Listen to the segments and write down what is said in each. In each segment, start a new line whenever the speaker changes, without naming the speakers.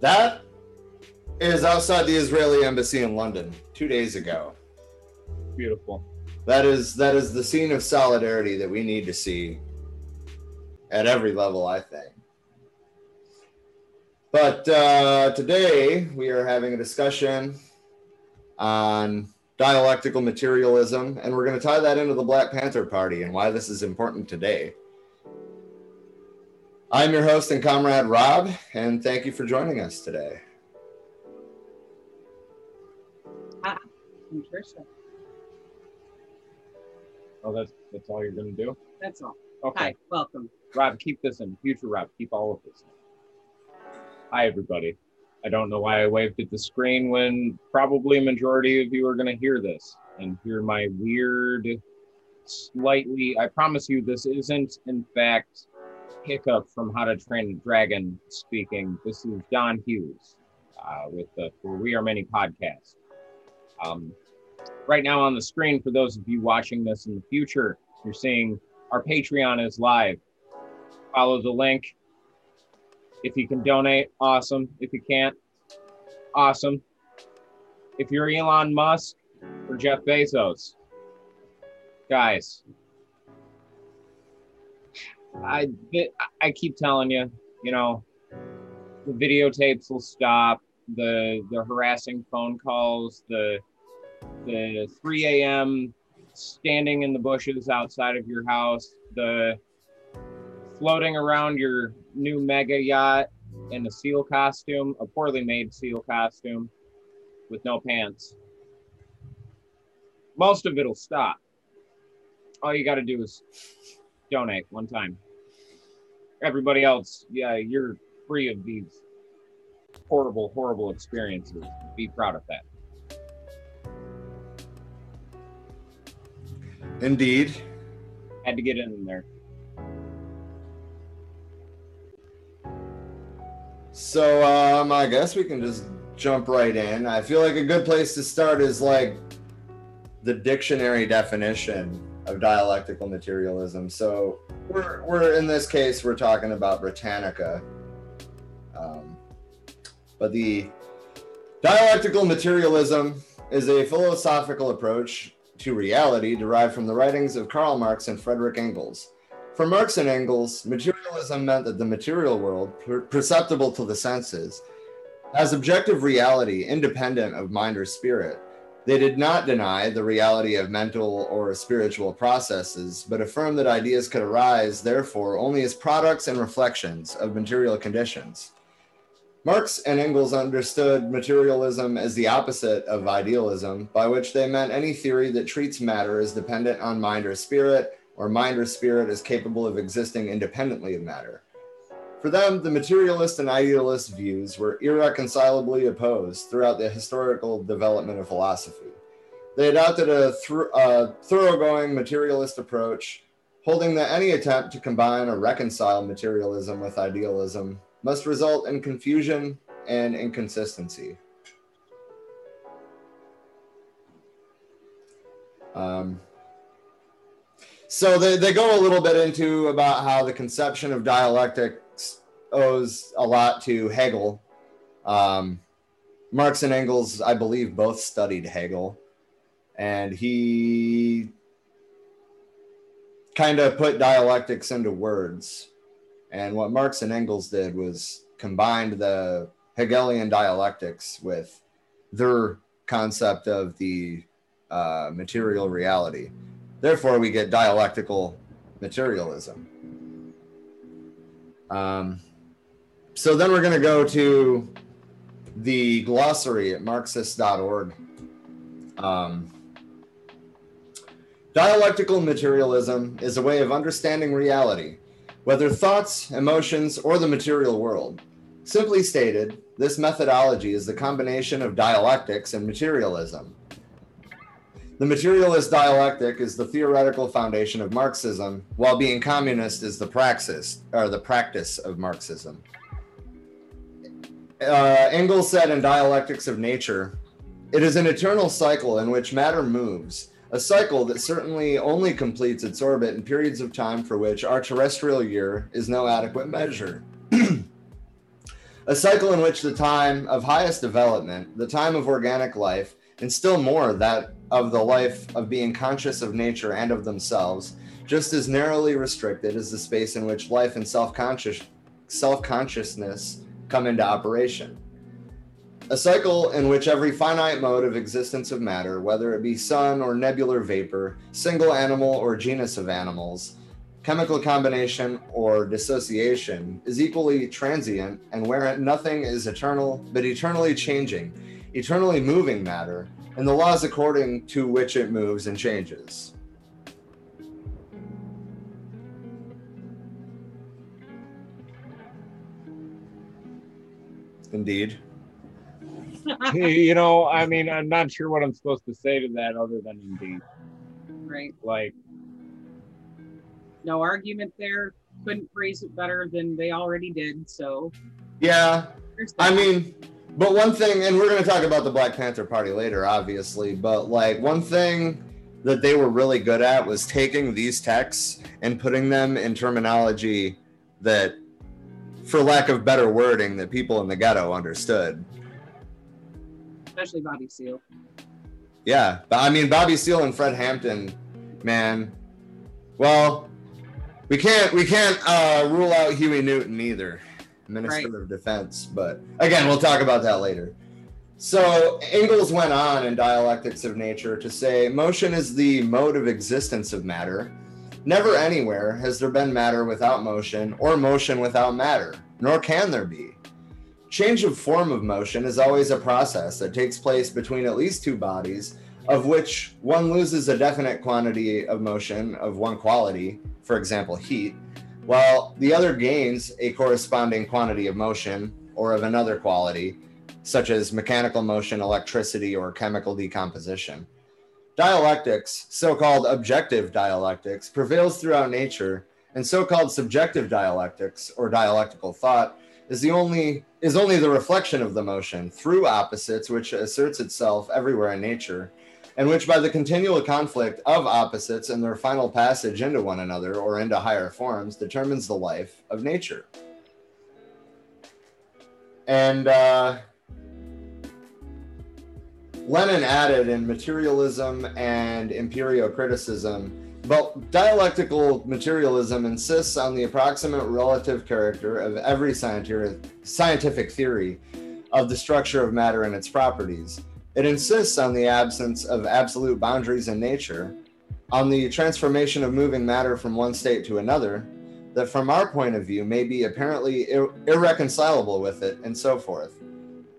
That is outside the Israeli embassy in London two days ago.
Beautiful.
That is that is the scene of solidarity that we need to see at every level, I think. But uh, today we are having a discussion on dialectical materialism, and we're going to tie that into the Black Panther Party and why this is important today. I'm your host and comrade Rob, and thank you for joining us today.
Hi, I'm Trisha.
Oh, that's that's all you're gonna do?
That's all.
Okay.
Hi, welcome.
Rob, keep this in. Future Rob, keep all of this in. Hi everybody. I don't know why I waved at the screen when probably a majority of you are gonna hear this and hear my weird, slightly I promise you this isn't in fact hiccup from How to Train a Dragon speaking. This is Don Hughes uh, with the For We Are Many podcast. Um, right now on the screen, for those of you watching this in the future, you're seeing our Patreon is live. Follow the link. If you can donate, awesome. If you can't, awesome. If you're Elon Musk or Jeff Bezos, guys, I I keep telling you, you know, the videotapes will stop, the the harassing phone calls, the the 3 a.m. standing in the bushes outside of your house, the floating around your new mega yacht in a seal costume, a poorly made seal costume with no pants. Most of it'll stop. All you got to do is donate one time. Everybody else, yeah, you're free of these horrible, horrible experiences. Be proud of that.
Indeed.
Had to get in there.
So um, I guess we can just jump right in. I feel like a good place to start is like the dictionary definition of dialectical materialism. So we're, we're in this case we're talking about Britannica, um, but the dialectical materialism is a philosophical approach to reality derived from the writings of Karl Marx and Frederick Engels. For Marx and Engels, materialism meant that the material world, per- perceptible to the senses, has objective reality independent of mind or spirit. They did not deny the reality of mental or spiritual processes, but affirmed that ideas could arise, therefore, only as products and reflections of material conditions. Marx and Engels understood materialism as the opposite of idealism, by which they meant any theory that treats matter as dependent on mind or spirit, or mind or spirit as capable of existing independently of matter. For them, the materialist and idealist views were irreconcilably opposed throughout the historical development of philosophy. They adopted a, a thoroughgoing materialist approach, holding that any attempt to combine or reconcile materialism with idealism must result in confusion and inconsistency. Um, so they, they go a little bit into about how the conception of dialectics owes a lot to Hegel. Um, Marx and Engels, I believe, both studied Hegel, and he kind of put dialectics into words. And what Marx and Engels did was combined the Hegelian dialectics with their concept of the uh, material reality. Therefore, we get dialectical materialism. Um, so then we're going to go to the glossary at marxist.org. Um, dialectical materialism is a way of understanding reality, whether thoughts, emotions, or the material world. Simply stated, this methodology is the combination of dialectics and materialism. The materialist dialectic is the theoretical foundation of Marxism, while being communist is the praxis or the practice of Marxism. Uh, Engels said in Dialectics of Nature, it is an eternal cycle in which matter moves, a cycle that certainly only completes its orbit in periods of time for which our terrestrial year is no adequate measure. A cycle in which the time of highest development, the time of organic life, and still more that of the life of being conscious of nature and of themselves, just as narrowly restricted as the space in which life and self-conscious self-consciousness come into operation. A cycle in which every finite mode of existence of matter, whether it be sun or nebular vapor, single animal or genus of animals, chemical combination or dissociation, is equally transient and wherein nothing is eternal but eternally changing, eternally moving matter, and the laws according to which it moves and changes. Indeed.
you know, I mean, I'm not sure what I'm supposed to say to that other than indeed.
Right.
Like,
No argument there. Couldn't phrase it better than they already did. So
Yeah, I mean, but one thing, and we're going to talk about the Black Panther Party later, obviously, but like one thing that they were really good at was taking these texts and putting them in terminology that, for lack of better wording, that people in the ghetto understood.
especially Bobby Seale.
Yeah, but I mean, Bobby Seale and Fred Hampton, man. Well, we can't we can't uh, rule out Huey Newton either, Minister
Right.
of Defense. But again, we'll talk about that later. So Engels went on in Dialectics of Nature to say motion is the mode of existence of matter. Never anywhere has there been matter without motion or motion without matter, nor can there be. Change of form of motion is always a process that takes place between at least two bodies, of which one loses a definite quantity of motion of one quality, for example, heat, while the other gains a corresponding quantity of motion or of another quality, such as mechanical motion, electricity, or chemical decomposition. Dialectics, so called objective dialectics, prevails throughout nature, and so called subjective dialectics, or dialectical thought, is the only is only the reflection of the motion through opposites which asserts itself everywhere in nature and which by the continual conflict of opposites and their final passage into one another or into higher forms determines the life of nature. And uh, lenin added in materialism and empirio-criticism. but dialectical materialism insists on the approximate relative character of every scientific, theory of the structure of matter and its properties. It insists on the absence of absolute boundaries in nature, on the transformation of moving matter from one state to another, that from our point of view may be apparently ir- irreconcilable with it, and so forth.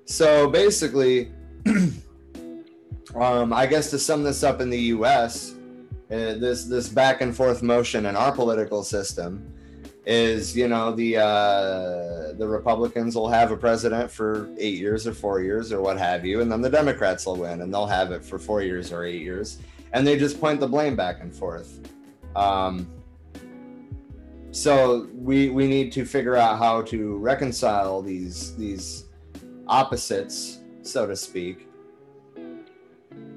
So basically, um, I guess to sum this up in the US, uh, this this back and forth motion in our political system is you know the uh, the Republicans will have a president for eight years or four years or what have you, and then the Democrats will win and they'll have it for four years or eight years, and they just point the blame back and forth. Um, so we we need to figure out how to reconcile these these opposites, so to speak.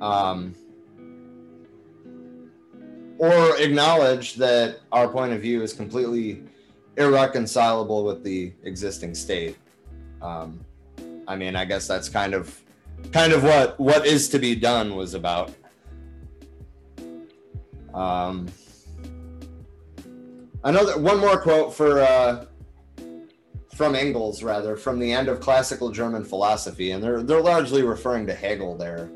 Um, or acknowledge that our point of view is completely irreconcilable with the existing state. Um, I mean, I guess that's kind of kind of what what is to be done was about. Um, another one more quote for uh, from Engels, rather from the end of classical German philosophy, and they're they're largely referring to Hegel there.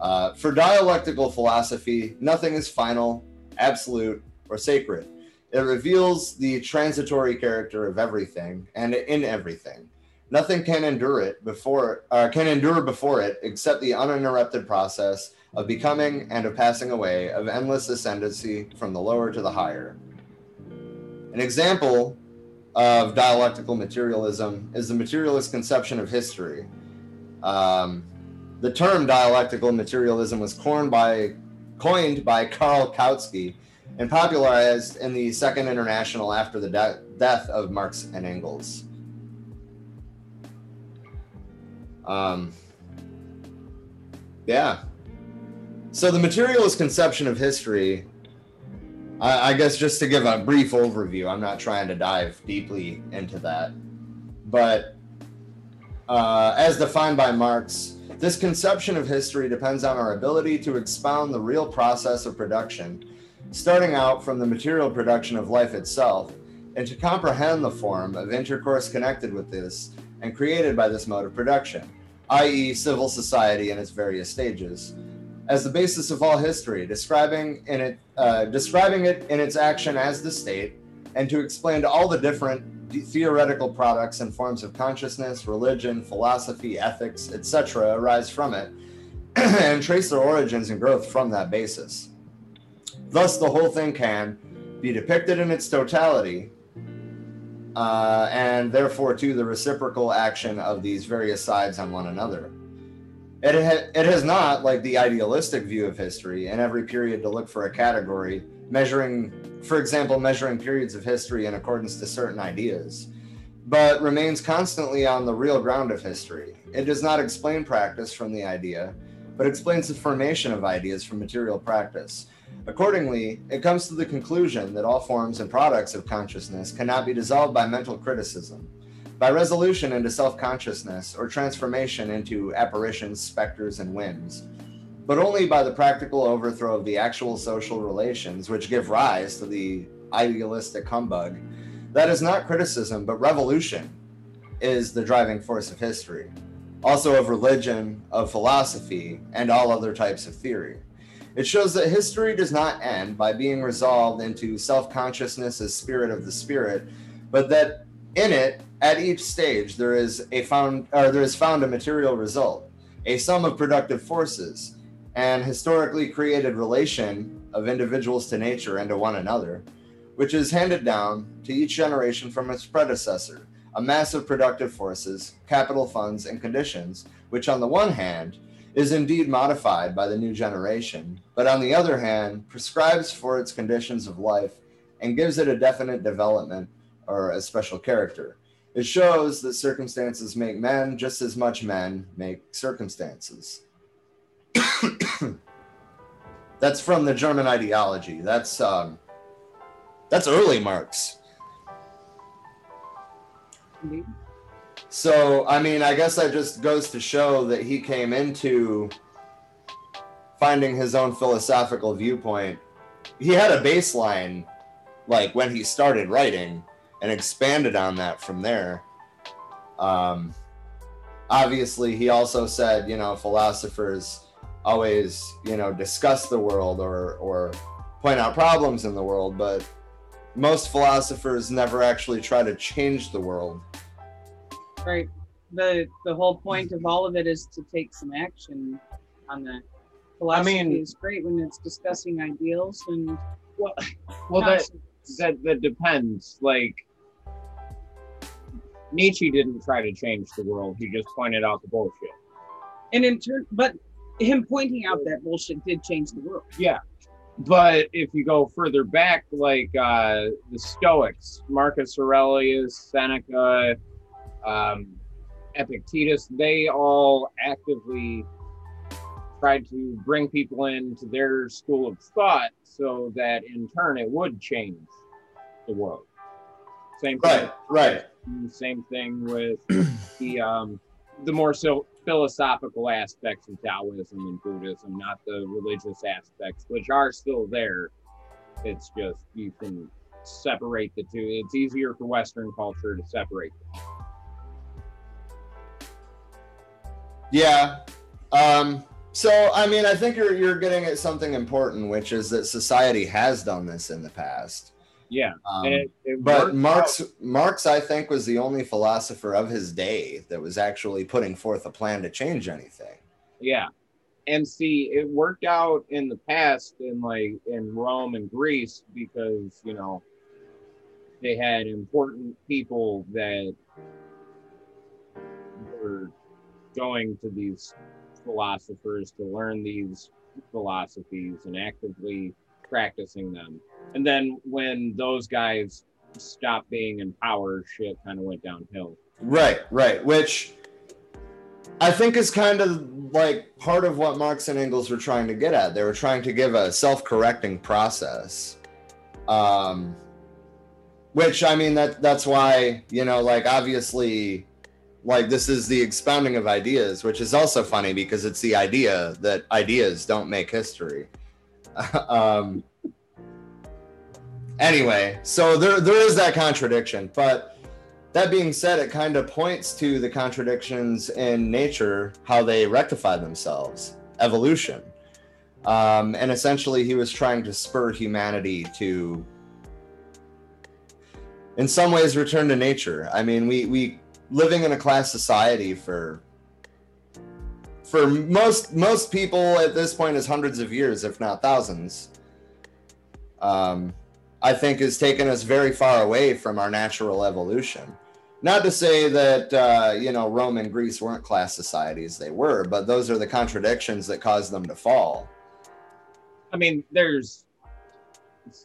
Uh, for dialectical philosophy, nothing is final, absolute, or sacred. It reveals the transitory character of everything and in everything. Nothing can endure it before uh, can endure before it except the uninterrupted process of becoming and of passing away, of endless ascendancy from the lower to the higher. An example of dialectical materialism is the materialist conception of history. Um, the term dialectical materialism was coined by, coined by Karl Kautsky and popularized in the Second International after the de- death of Marx and Engels. Um, yeah. So the materialist conception of history, I, I guess just to give a brief overview, I'm not trying to dive deeply into that, but uh, as defined by Marx, this conception of history depends on our ability to expound the real process of production, starting out from the material production of life itself, and to comprehend the form of intercourse connected with this and created by this mode of production, i.e., civil society in its various stages, as the basis of all history, describing in it, uh, describing it in its action as the state, and to explain all the different theoretical products and forms of consciousness, religion, philosophy, ethics, etc., arise from it, and trace their origins and growth from that basis. Thus, the whole thing can be depicted in its totality, uh, and therefore, to the reciprocal action of these various sides on one another. It, ha- it has not, like the idealistic view of history, in every period to look for a category measuring, for example, measuring periods of history in accordance to certain ideas, but remains constantly on the real ground of history. It does not explain practice from the idea, but explains the formation of ideas from material practice. Accordingly, it comes to the conclusion that all forms and products of consciousness cannot be dissolved by mental criticism, by resolution into self consciousness, or transformation into apparitions, specters, and whims but only by the practical overthrow of the actual social relations which give rise to the idealistic humbug. That is not criticism, but revolution is the driving force of history, also of religion, of philosophy, and all other types of theory. It shows that history does not end by being resolved into self consciousness as spirit of the spirit, but that in it, at each stage, there is a found or there is found a material result, a sum of productive forces, and historically created relation of individuals to nature and to one another, which is handed down to each generation from its predecessor, a mass of productive forces, capital funds, and conditions, which on the one hand is indeed modified by the new generation, but on the other hand prescribes for its conditions of life and gives it a definite development or a special character. It shows that circumstances make men just as much men make circumstances. that's from the German ideology. That's um, that's early Marx. So I mean, I guess that just goes to show that he came into finding his own philosophical viewpoint. He had a baseline, like when he started writing, and expanded on that from there. Um, obviously, he also said, you know, philosophers always you know discuss the world or or point out problems in the world but most philosophers never actually try to change the world
Right. The the whole point of all of it is to take some action on that. Philosophy
mean-
is great when it's discussing ideals and well,
Well, that that that depends. Like Nietzsche didn't try to change the world; he just pointed out the bullshit.
and in turn, but him pointing out that bullshit did change the world.
Yeah. But if you go further back, like uh, the Stoics, Marcus Aurelius, Seneca, um, Epictetus, they all actively tried to bring people into their school of thought so that in turn it would change the world. Same thing.
right right
Same thing with the um, the more so philosophical aspects of Taoism and Buddhism, not the religious aspects, which are still there. It's just you can separate the two. It's easier for Western culture to separate. Them.
yeah um so i mean i think you're you're getting at something important which is that society has done this in the past
Yeah,
um,
it, it
but Marx,
out.
Marx, I think, was the only philosopher of his day that was actually putting forth a plan to change anything.
Yeah. And see, it worked out in the past in like in Rome and Greece because, you know, they had important people that were going to these philosophers to learn these philosophies and actively practicing them. And then when those guys stopped being in power, shit kind of went downhill.
Right, right. Which I think is kind of like part of what Marx and Engels were trying to get at. They were trying to give a self-correcting process. Um which I mean that that's why, you know, like obviously like this is the expounding of ideas, which is also funny because it's the idea that ideas don't make history. um, anyway, so there there is that contradiction, but that being said, it kind of points to the contradictions in nature, how they rectify themselves, evolution. Um, and essentially, he was trying to spur humanity to, in some ways, return to nature. I mean, we we living in a class society for for most most people at this point is hundreds of years, if not thousands. Um, I think has taken us very far away from our natural evolution. Not to say that uh, you know Rome and Greece weren't class societies; they were, but those are the contradictions that caused them to fall.
I mean, there's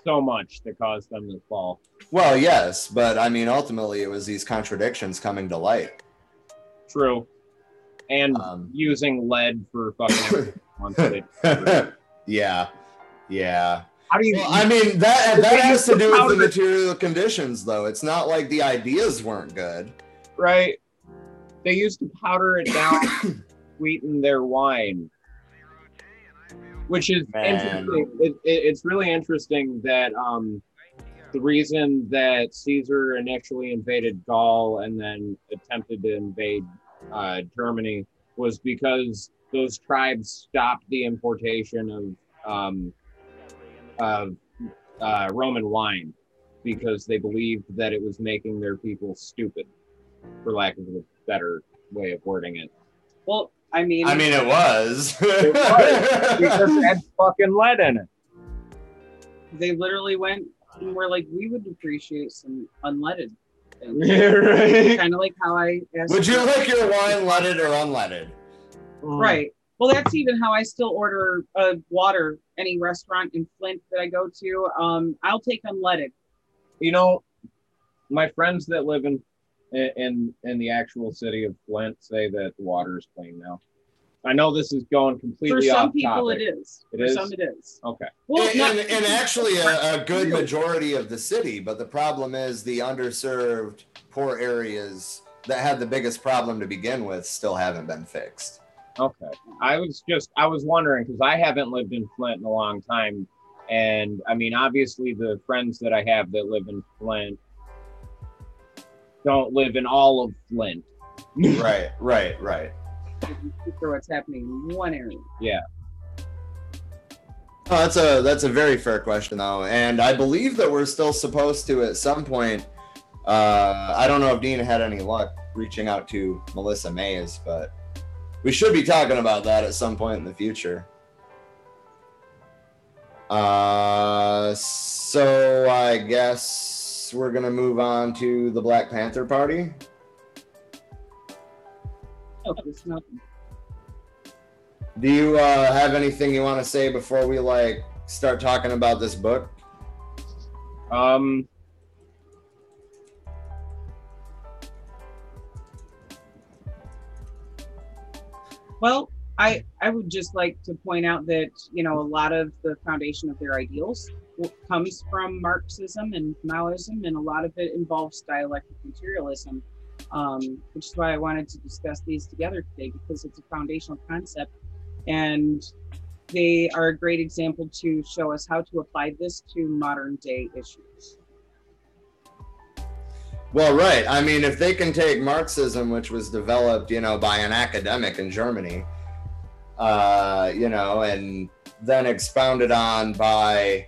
so much that caused them to fall.
Well, yes, but I mean, ultimately, it was these contradictions coming to light.
True. And
Um,
using lead for fucking once they-
yeah, yeah.
How do you?
Well, I mean, that that has to
to
do with the material conditions, though. It's not like the ideas weren't good.
right? They used to powder it down, sweeten their wine, which is
Man.
interesting. It, it, it's really interesting that um, the reason that Caesar initially invaded Gaul and then attempted to invade uh, Germany was because those tribes stopped the importation of um, of uh, Roman wine because they believed that it was making their people stupid, for lack of a better way of wording it.
Well, I mean,
I mean, it was.
It was, because it had fucking lead in it.
they literally went and were like, we would appreciate some unleaded things.
right.
kind of like how I asked.
Would you like your wine leaded or unleaded?
Right. Well, that's even how I still order uh, water any restaurant in Flint that I go to. Um, I'll take unleaded.
You know, my friends that live in in in the actual city of Flint say that the water is clean now. I know this is going completely
For
completely
some people, it is.
It
For
is?
some, it is.
Okay.
Well,
and,
not-
and, and actually, a, a good majority of the city, but the problem is the underserved, poor areas that had the biggest problem to begin with still haven't been fixed.
Okay. I was just I was wondering because I haven't lived in Flint in a long time, and I mean obviously the friends that I have that live in Flint don't live in all of Flint.
right, right, right.
For what's happening in one area.
Oh, that's a that's a very fair question though, and I believe that we're still supposed to at some point. Uh, I don't know if Dean had any luck reaching out to Melissa Mays, but we should be talking about that at some point in the future. Uh, so I guess we're gonna move on to the Black Panther Party.
It's not.
Do you uh, have anything you want to say before we like start talking about this book?
Um.
Well, I I would just like to point out that you know a lot of the foundation of their ideals comes from Marxism and Maoism, and a lot of it involves dialectic materialism, um, which is why I wanted to discuss these together today because it's a foundational concept, and they are a great example to show us how to apply this to modern day issues.
Well, right. I mean, if they can take Marxism, which was developed, you know, by an academic in Germany, uh, you know, and then expounded on by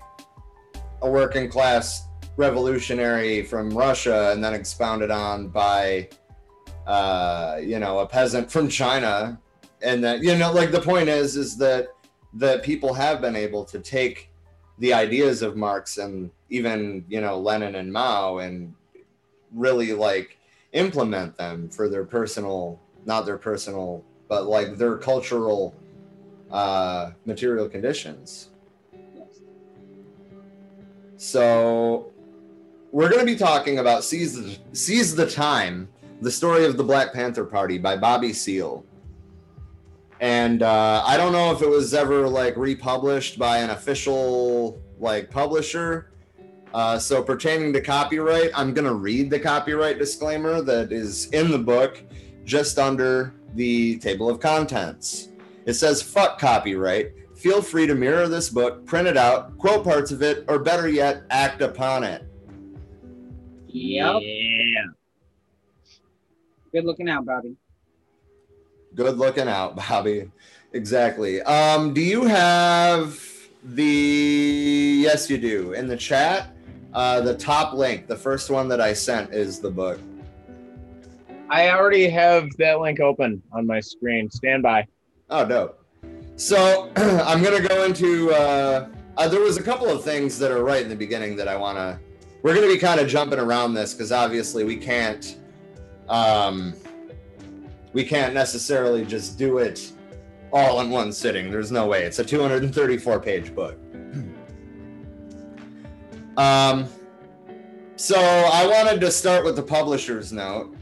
a working class revolutionary from Russia, and then expounded on by, uh, you know, a peasant from China, and that, you know, like the point is, is that that people have been able to take the ideas of Marx and even, you know, Lenin and Mao and really like implement them for their personal not their personal but like their cultural uh material conditions. So we're going to be talking about seize the, seize the time the story of the black panther party by bobby seale and uh, i don't know if it was ever like republished by an official like publisher uh, so pertaining to copyright, I'm going to read the copyright disclaimer that is in the book just under the table of contents. It says fuck copyright. Feel free to mirror this book, print it out, quote parts of it, or better yet, act upon it.
Yep.
Yeah.
Good looking out, Bobby.
Good looking out, Bobby. Exactly. Um, do you have the yes you do in the chat? Uh, the top link, the first one that I sent is the book.
I already have that link open on my screen. Stand by.
Oh, dope. So I'm gonna go into. Uh, uh, there was a couple of things that are right in the beginning that I want to. We're gonna be kind of jumping around this because obviously we can't. Um, we can't necessarily just do it all in one sitting. There's no way. It's a 234 page book. Um, so I wanted to start with the publisher's note.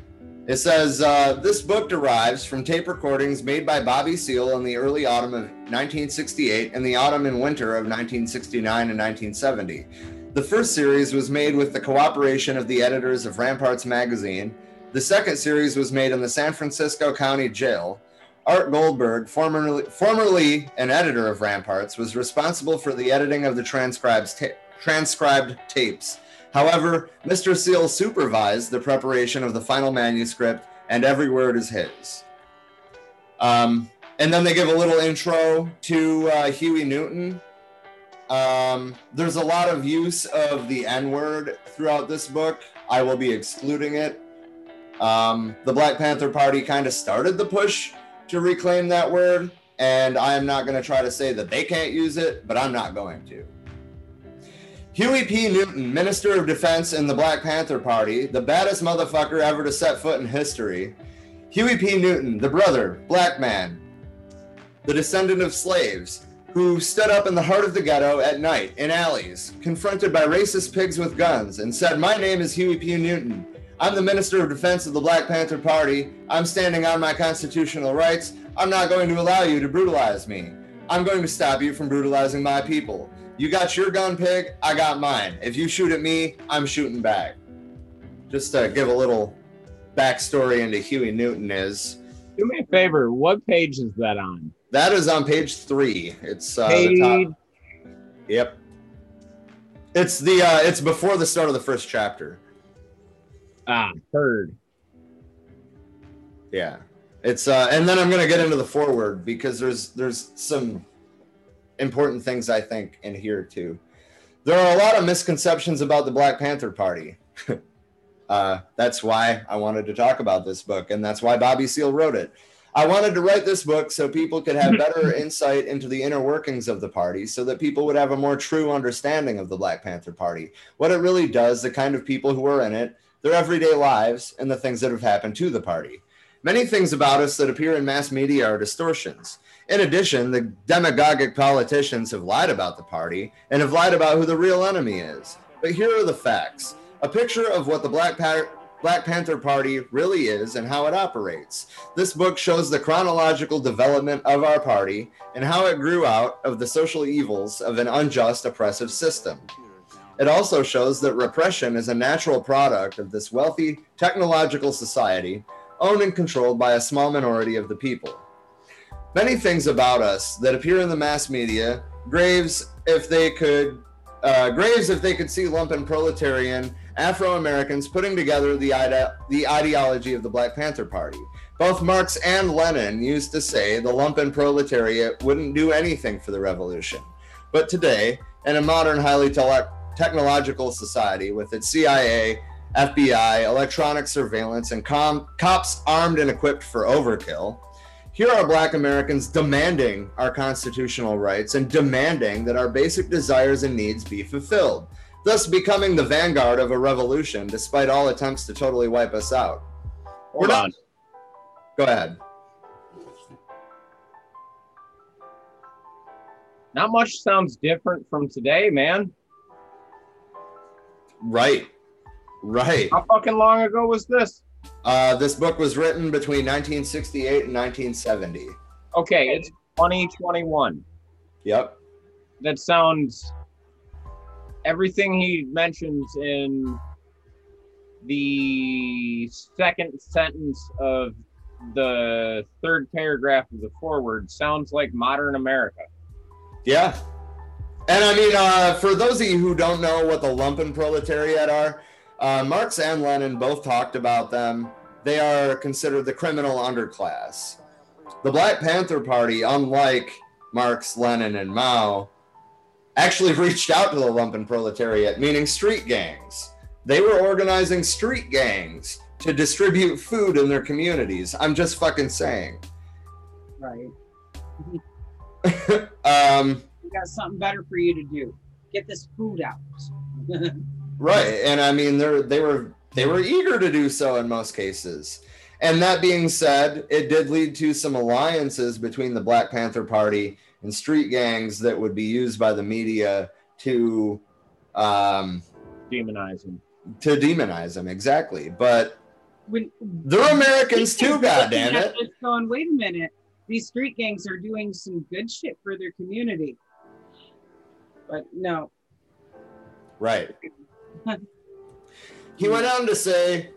It says uh, this book derives from tape recordings made by Bobby Seale in the early autumn of 1968 and the autumn and winter of 1969 and 1970. The first series was made with the cooperation of the editors of Ramparts magazine. The second series was made in the San Francisco County Jail. Art Goldberg, formerly, formerly an editor of Ramparts, was responsible for the editing of the ta- transcribed tapes. However, Mr. Seale supervised the preparation of the final manuscript, and every word is his. Um, and then they give a little intro to uh, Huey Newton. Um, there's a lot of use of the N word throughout this book. I will be excluding it. Um, the Black Panther Party kind of started the push to reclaim that word, and I am not going to try to say that they can't use it, but I'm not going to. Huey P. Newton, Minister of Defense in the Black Panther Party, the baddest motherfucker ever to set foot in history. Huey P. Newton, the brother, black man, the descendant of slaves, who stood up in the heart of the ghetto at night in alleys, confronted by racist pigs with guns, and said, My name is Huey P. Newton. I'm the Minister of Defense of the Black Panther Party. I'm standing on my constitutional rights. I'm not going to allow you to brutalize me. I'm going to stop you from brutalizing my people. You got your gun, pig. I got mine. If you shoot at me, I'm shooting back. Just to give a little backstory into Huey Newton is
Do me a favor. What page is that on?
That is on page three. It's uh, the
Page.
top. Yep. It's the uh, it's before the start of the first chapter.
Ah, heard.
Yeah. It's uh and then I'm gonna get into the forward because there's there's some important things I think in here too. There are a lot of misconceptions about the Black Panther Party. uh, that's why I wanted to talk about this book, and that's why Bobby Seale wrote it. I wanted to write this book so people could have better insight into the inner workings of the party, so that people would have a more true understanding of the Black Panther Party, what it really does, the kind of people who are in it, their everyday lives, and the things that have happened to the party. Many things about us that appear in mass media are distortions. In addition, the demagogic politicians have lied about the party and have lied about who the real enemy is. But here are the facts a picture of what the Black, pa- Black Panther Party really is and how it operates. This book shows the chronological development of our party and how it grew out of the social evils of an unjust, oppressive system. It also shows that repression is a natural product of this wealthy, technological society owned and controlled by a small minority of the people. Many things about us that appear in the mass media, Graves, if they could, uh, Graves, if they could see lumpen proletarian Afro Americans putting together the, ide- the ideology of the Black Panther Party. Both Marx and Lenin used to say the lumpen proletariat wouldn't do anything for the revolution. But today, in a modern, highly tele- technological society with its CIA, FBI, electronic surveillance, and com- cops armed and equipped for overkill, here are Black Americans demanding our constitutional rights and demanding that our basic desires and needs be fulfilled, thus becoming the vanguard of a revolution despite all attempts to totally wipe us out.
Hold
not-
on.
Go ahead.
Not much sounds different from today, man.
Right. Right.
How fucking long ago was this?
Uh, this book was written between 1968 and 1970.
Okay, it's 2021.
Yep.
That sounds. Everything he mentions in the second sentence of the third paragraph of the forward sounds like modern America.
Yeah. And I mean, uh, for those of you who don't know what the lumpen proletariat are, uh, Marx and Lenin both talked about them. They are considered the criminal underclass. The Black Panther Party, unlike Marx, Lenin, and Mao, actually reached out to the lumpen proletariat, meaning street gangs. They were organizing street gangs to distribute food in their communities. I'm just fucking saying.
Right.
um,
We got something better for you to do. Get this food out.
right, and I mean they're they were they were eager to do so in most cases. And that being said, it did lead to some alliances between the Black Panther Party and street gangs that would be used by the media to um,
Demonize them.
to demonize them. Exactly, but
when
they're Americans too. goddamn it!
Just going, wait a minute. These street gangs are doing some good shit for their community. But no,
Right. he went on to say,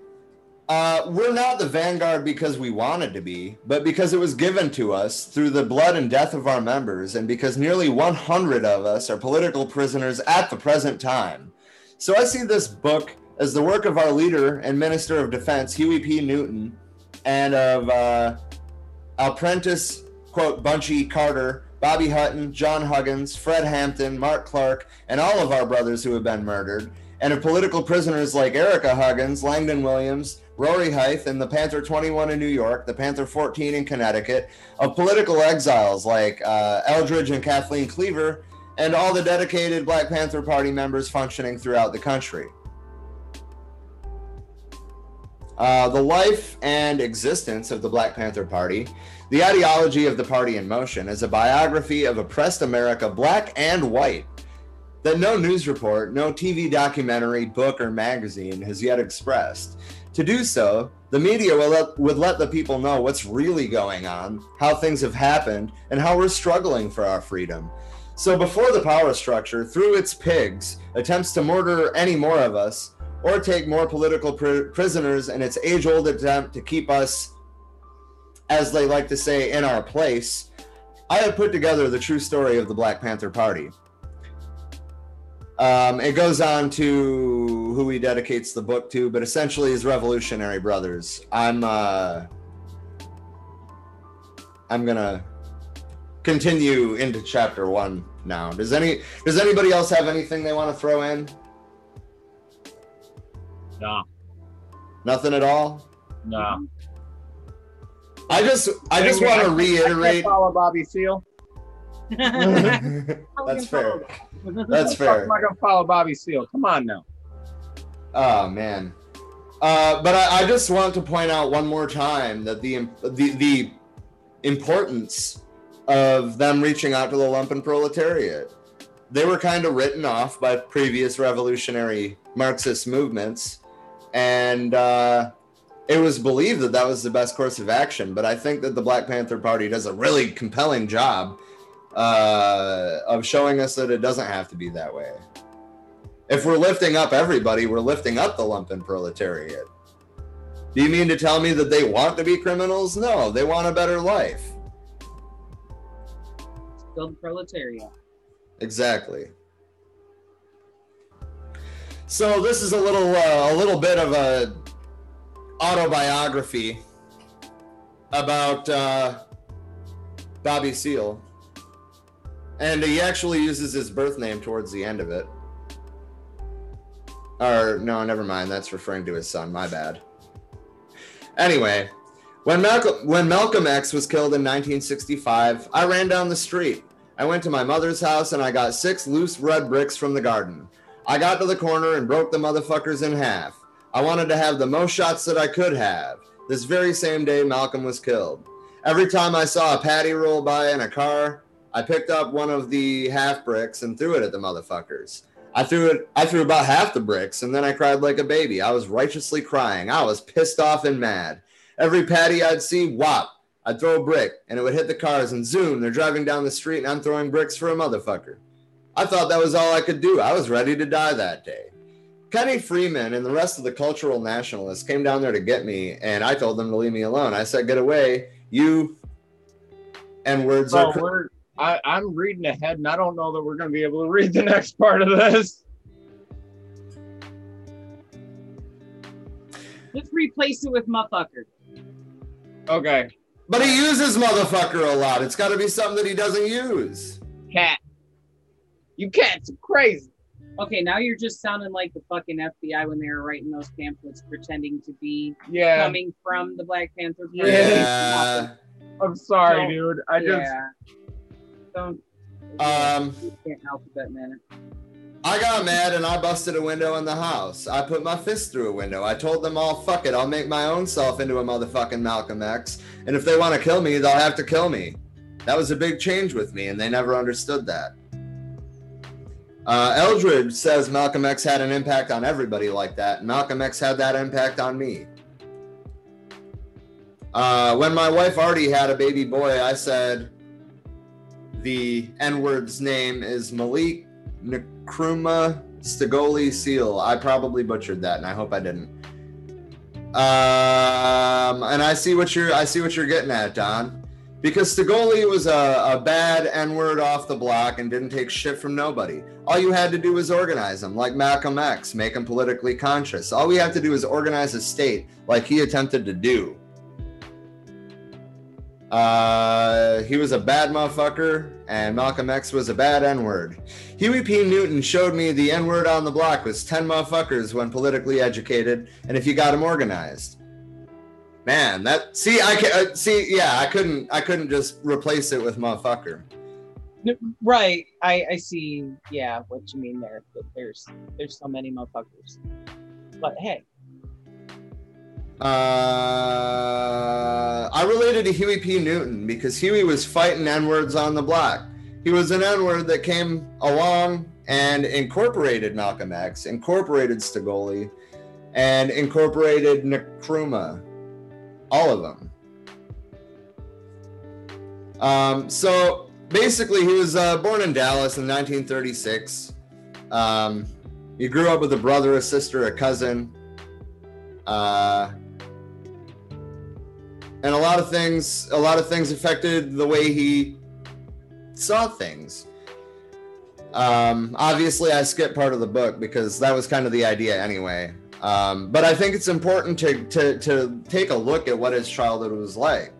uh, We're not the vanguard because we wanted to be, but because it was given to us through the blood and death of our members, and because nearly 100 of us are political prisoners at the present time. So I see this book as the work of our leader and Minister of Defense, Huey P. Newton, and of uh, Alprentice, quote, Bunchy Carter, Bobby Hutton, John Huggins, Fred Hampton, Mark Clark, and all of our brothers who have been murdered, and of political prisoners like Ericka Huggins, Landon Williams, Rory Hithe, and the Panther 21 in New York, the Panther 14 in Connecticut, of political exiles like uh, Eldridge and Kathleen Cleaver, and all the dedicated Black Panther Party members functioning throughout the country. Uh, the life and existence of the Black Panther Party, the ideology of the party in motion, is a biography of oppressed America, black and white, that no news report, no TV documentary, book, or magazine has yet expressed. To do so, the media will let, would let the people know what's really going on, how things have happened, and how we're struggling for our freedom. So, before the power structure, through its pigs, attempts to murder any more of us, or take more political pr- prisoners in its age old attempt to keep us, as they like to say, in our place, I have put together the true story of the Black Panther Party. Um, it goes on to who he dedicates the book to, but essentially his revolutionary brothers. I'm uh, I'm gonna continue into chapter one now. Does any does anybody else have anything they want to throw in?
Nah,
Nothing at all.
No.
I just I just want to
I can't
reiterate.
follow Bobby Seale.
That's fair. That's
I'm
fair.
not gonna follow Bobby Seale. Come on now.
Oh man. Uh, but I, I just want to point out one more time that the the the importance of them reaching out to the lumpen proletariat. They were kind of written off by previous revolutionary Marxist movements, and uh, it was believed that that was the best course of action. But I think that the Black Panther Party does a really compelling job uh, of showing us that it doesn't have to be that way. If we're lifting up everybody, we're lifting up the lumpen proletariat. Do you mean to tell me that they want to be criminals? No, they want a better life.
Still the proletariat.
Exactly. So this is a little uh, a little bit of a autobiography about uh, Bobby Seale, and he actually uses his birth name towards the end of it. Or no, never mind. That's referring to his son. My bad. Anyway, when Malcolm when Malcolm X was killed in 1965, I ran down the street. I went to my mother's house and I got six loose red bricks from the garden. I got to the corner and broke the motherfuckers in half. I wanted to have the most shots that I could have. This very same day Malcolm was killed. Every time I saw a patty roll by in a car, I picked up one of the half bricks and threw it at the motherfuckers. I threw it I threw about half the bricks and then I cried like a baby. I was righteously crying. I was pissed off and mad. Every patty I'd see, whop, I'd throw a brick and it would hit the cars and zoom, they're driving down the street and I'm throwing bricks for a motherfucker. I thought that was all I could do. I was ready to die that day. Kenny Freeman and the rest of the cultural nationalists came down there to get me, and I told them to leave me alone. I said, "Get away, you." And words
So
are.
we're I, I'm reading ahead and I don't know that we're gonna be able to read the next part of this.
Let's replace it with motherfucker.
Okay.
But he uses motherfucker a lot. It's got to be something that he doesn't use.
Cat. You cats are crazy.
Okay, now you're just sounding like the fucking FBI when they were writing those pamphlets, pretending to be
Yeah.
coming from the Black Panther Party.
Yeah.
I'm sorry,
Don't-
dude. I just
yeah. Don't.
Um,
can't help it that minute.
I got mad and I busted a window in the house. I put my fist through a window. I told them all, fuck it, I'll make my own self into a motherfucking Malcolm X. And if they want to kill me, they'll have to kill me. That was a big change with me, and they never understood that. Uh, Eldridge says Malcolm X had an impact on everybody like that. Malcolm X had that impact on me. Uh, when my wife already had a baby boy, I said the N word's name is Malik Nkrumah Stigoli Seale. I probably butchered that, and I hope I didn't. Um, and I see what you're I see what you're getting at, Don. Because Stigoli was a, a bad N-word off the block and didn't take shit from nobody. All you had to do was organize them, like Malcolm X, make them politically conscious. All we have to do is organize a state, like he attempted to do. Uh, he was a bad motherfucker, and Malcolm X was a bad N word. Huey P. Newton showed me the N word on the block was 10 motherfuckers when politically educated, and if you got them organized. Man, that see, I can uh, see, yeah, I couldn't, I couldn't just replace it with motherfucker.
Right. I I see. Yeah, what you mean there. There's there's so many motherfuckers. But hey,
Uh, I related to Huey P. Newton because Huey was fighting N words on the block. He was an N word that came along and incorporated Malcolm X, incorporated Stigoli, and incorporated Nkrumah. All of them. Um, so basically, he was uh, born in Dallas in 1936. Um, he grew up with a brother, a sister, a cousin. Uh, and a lot of things a lot of things affected the way he saw things. Um, obviously i skipped part of the book because that was kind of the idea anyway. Um, but i think it's important to, to to take a look at what his childhood was like.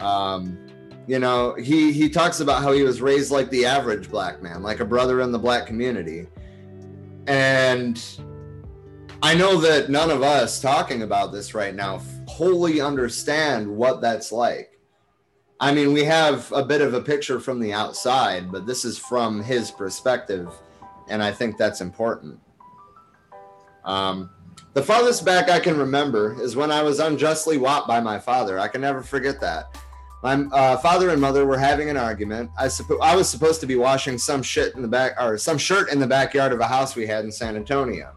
Um, you know he he talks about how he was raised like the average black man like a brother in the black community. And I know that none of us talking about this right now wholly understand what that's like. I mean, we have a bit of a picture from the outside, but this is from his perspective, and I think that's important. Um, the farthest back I can remember is when I was unjustly whopped by my father. I can never forget that. My uh, father and mother were having an argument. I suppo- I was supposed to be washing some shit in the back or some shirt in the backyard of a house we had in San Antonio.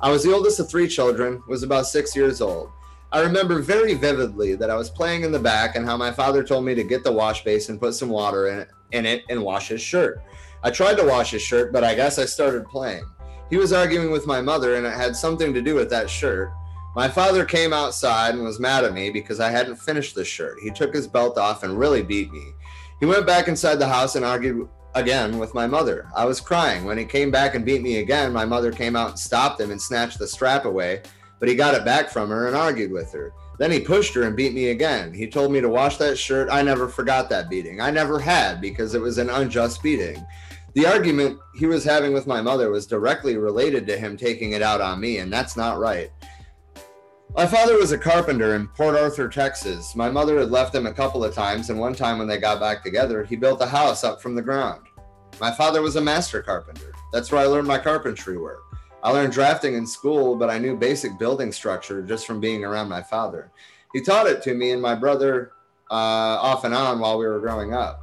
I was the oldest of three children, was about six years old. I remember very vividly that I was playing in the back and how my father told me to get the wash basin, put some water in it, in it, and wash his shirt. I tried to wash his shirt, but I guess I started playing. He was arguing with my mother, and it had something to do with that shirt. My father came outside and was mad at me because I hadn't finished the shirt. He took his belt off and really beat me. He went back inside the house and argued again with my mother. I was crying. When he came back and beat me again, my mother came out and stopped him and snatched the strap away, but he got it back from her and argued with her. Then he pushed her and beat me again. He told me to wash that shirt. I never forgot that beating. I never had because it was an unjust beating. The argument he was having with my mother was directly related to him taking it out on me, and that's not right. My father was a carpenter in Port Arthur, Texas. My mother had left him a couple of times, and one time when they got back together, he built a house up from the ground. My father was a master carpenter. That's where I learned my carpentry work. I learned drafting in school, but I knew basic building structure just from being around my father. He taught it to me and my brother uh, off and on while we were growing up.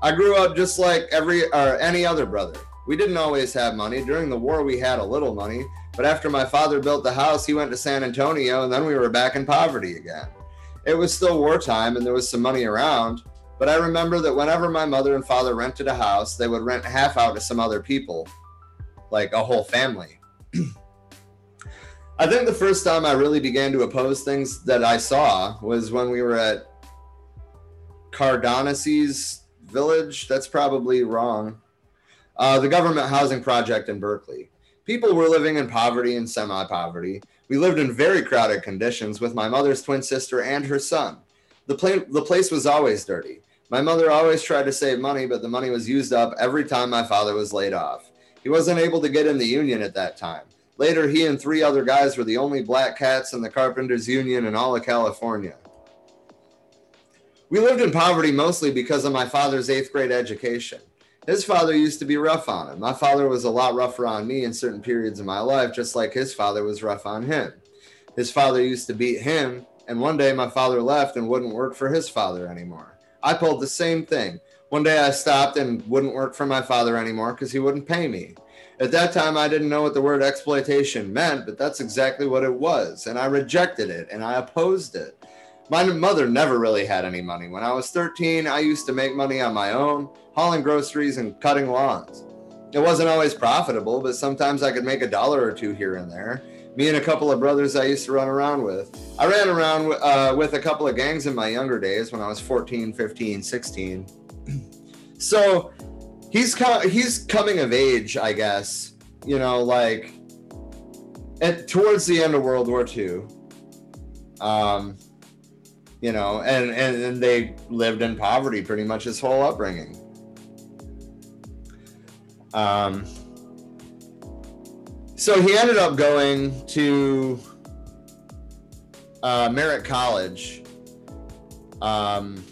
I grew up just like every or any other brother. We didn't always have money. During the war, we had a little money, but after my father built the house, he went to San Antonio, and then we were back in poverty again. It was still wartime, and there was some money around. But I remember that whenever my mother and father rented a house, they would rent half out to some other people, like a whole family. I think the first time I really began to oppose things that I saw was when we were at Cardonesi's village. That's probably wrong. Uh, the government housing project in Berkeley. People were living in poverty and semi poverty. We lived in very crowded conditions with my mother's twin sister and her son. The, the place was always dirty. My mother always tried to save money, but the money was used up every time my father was laid off. He wasn't able to get in the union at that time. Later, he and three other guys were the only black cats in the Carpenters Union in all of California. We lived in poverty mostly because of my father's eighth grade education. His father used to be rough on him. My father was a lot rougher on me in certain periods of my life, just like his father was rough on him. His father used to beat him, and one day my father left and wouldn't work for his father anymore. I pulled the same thing. One day I stopped and wouldn't work for my father anymore because he wouldn't pay me. At that time, I didn't know what the word exploitation meant, but that's exactly what it was. And I rejected it and I opposed it. My mother never really had any money. When I was 13, I used to make money on my own, hauling groceries and cutting lawns. It wasn't always profitable, but sometimes I could make a dollar or two here and there. Me and a couple of brothers I used to run around with. I ran around uh, with a couple of gangs in my younger days when I was 14, 15, 16. so he's co- he's coming of age, I guess. You know, like at, towards the end of World War II. Um, you know, and, and and they lived in poverty pretty much his whole upbringing. Um, so he ended up going to uh, Merritt College. Um,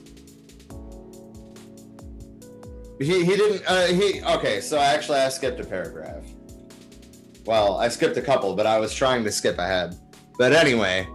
he he didn't uh, he okay. So I actually, I skipped a paragraph. Well, I skipped a couple, but I was trying to skip ahead. But anyway,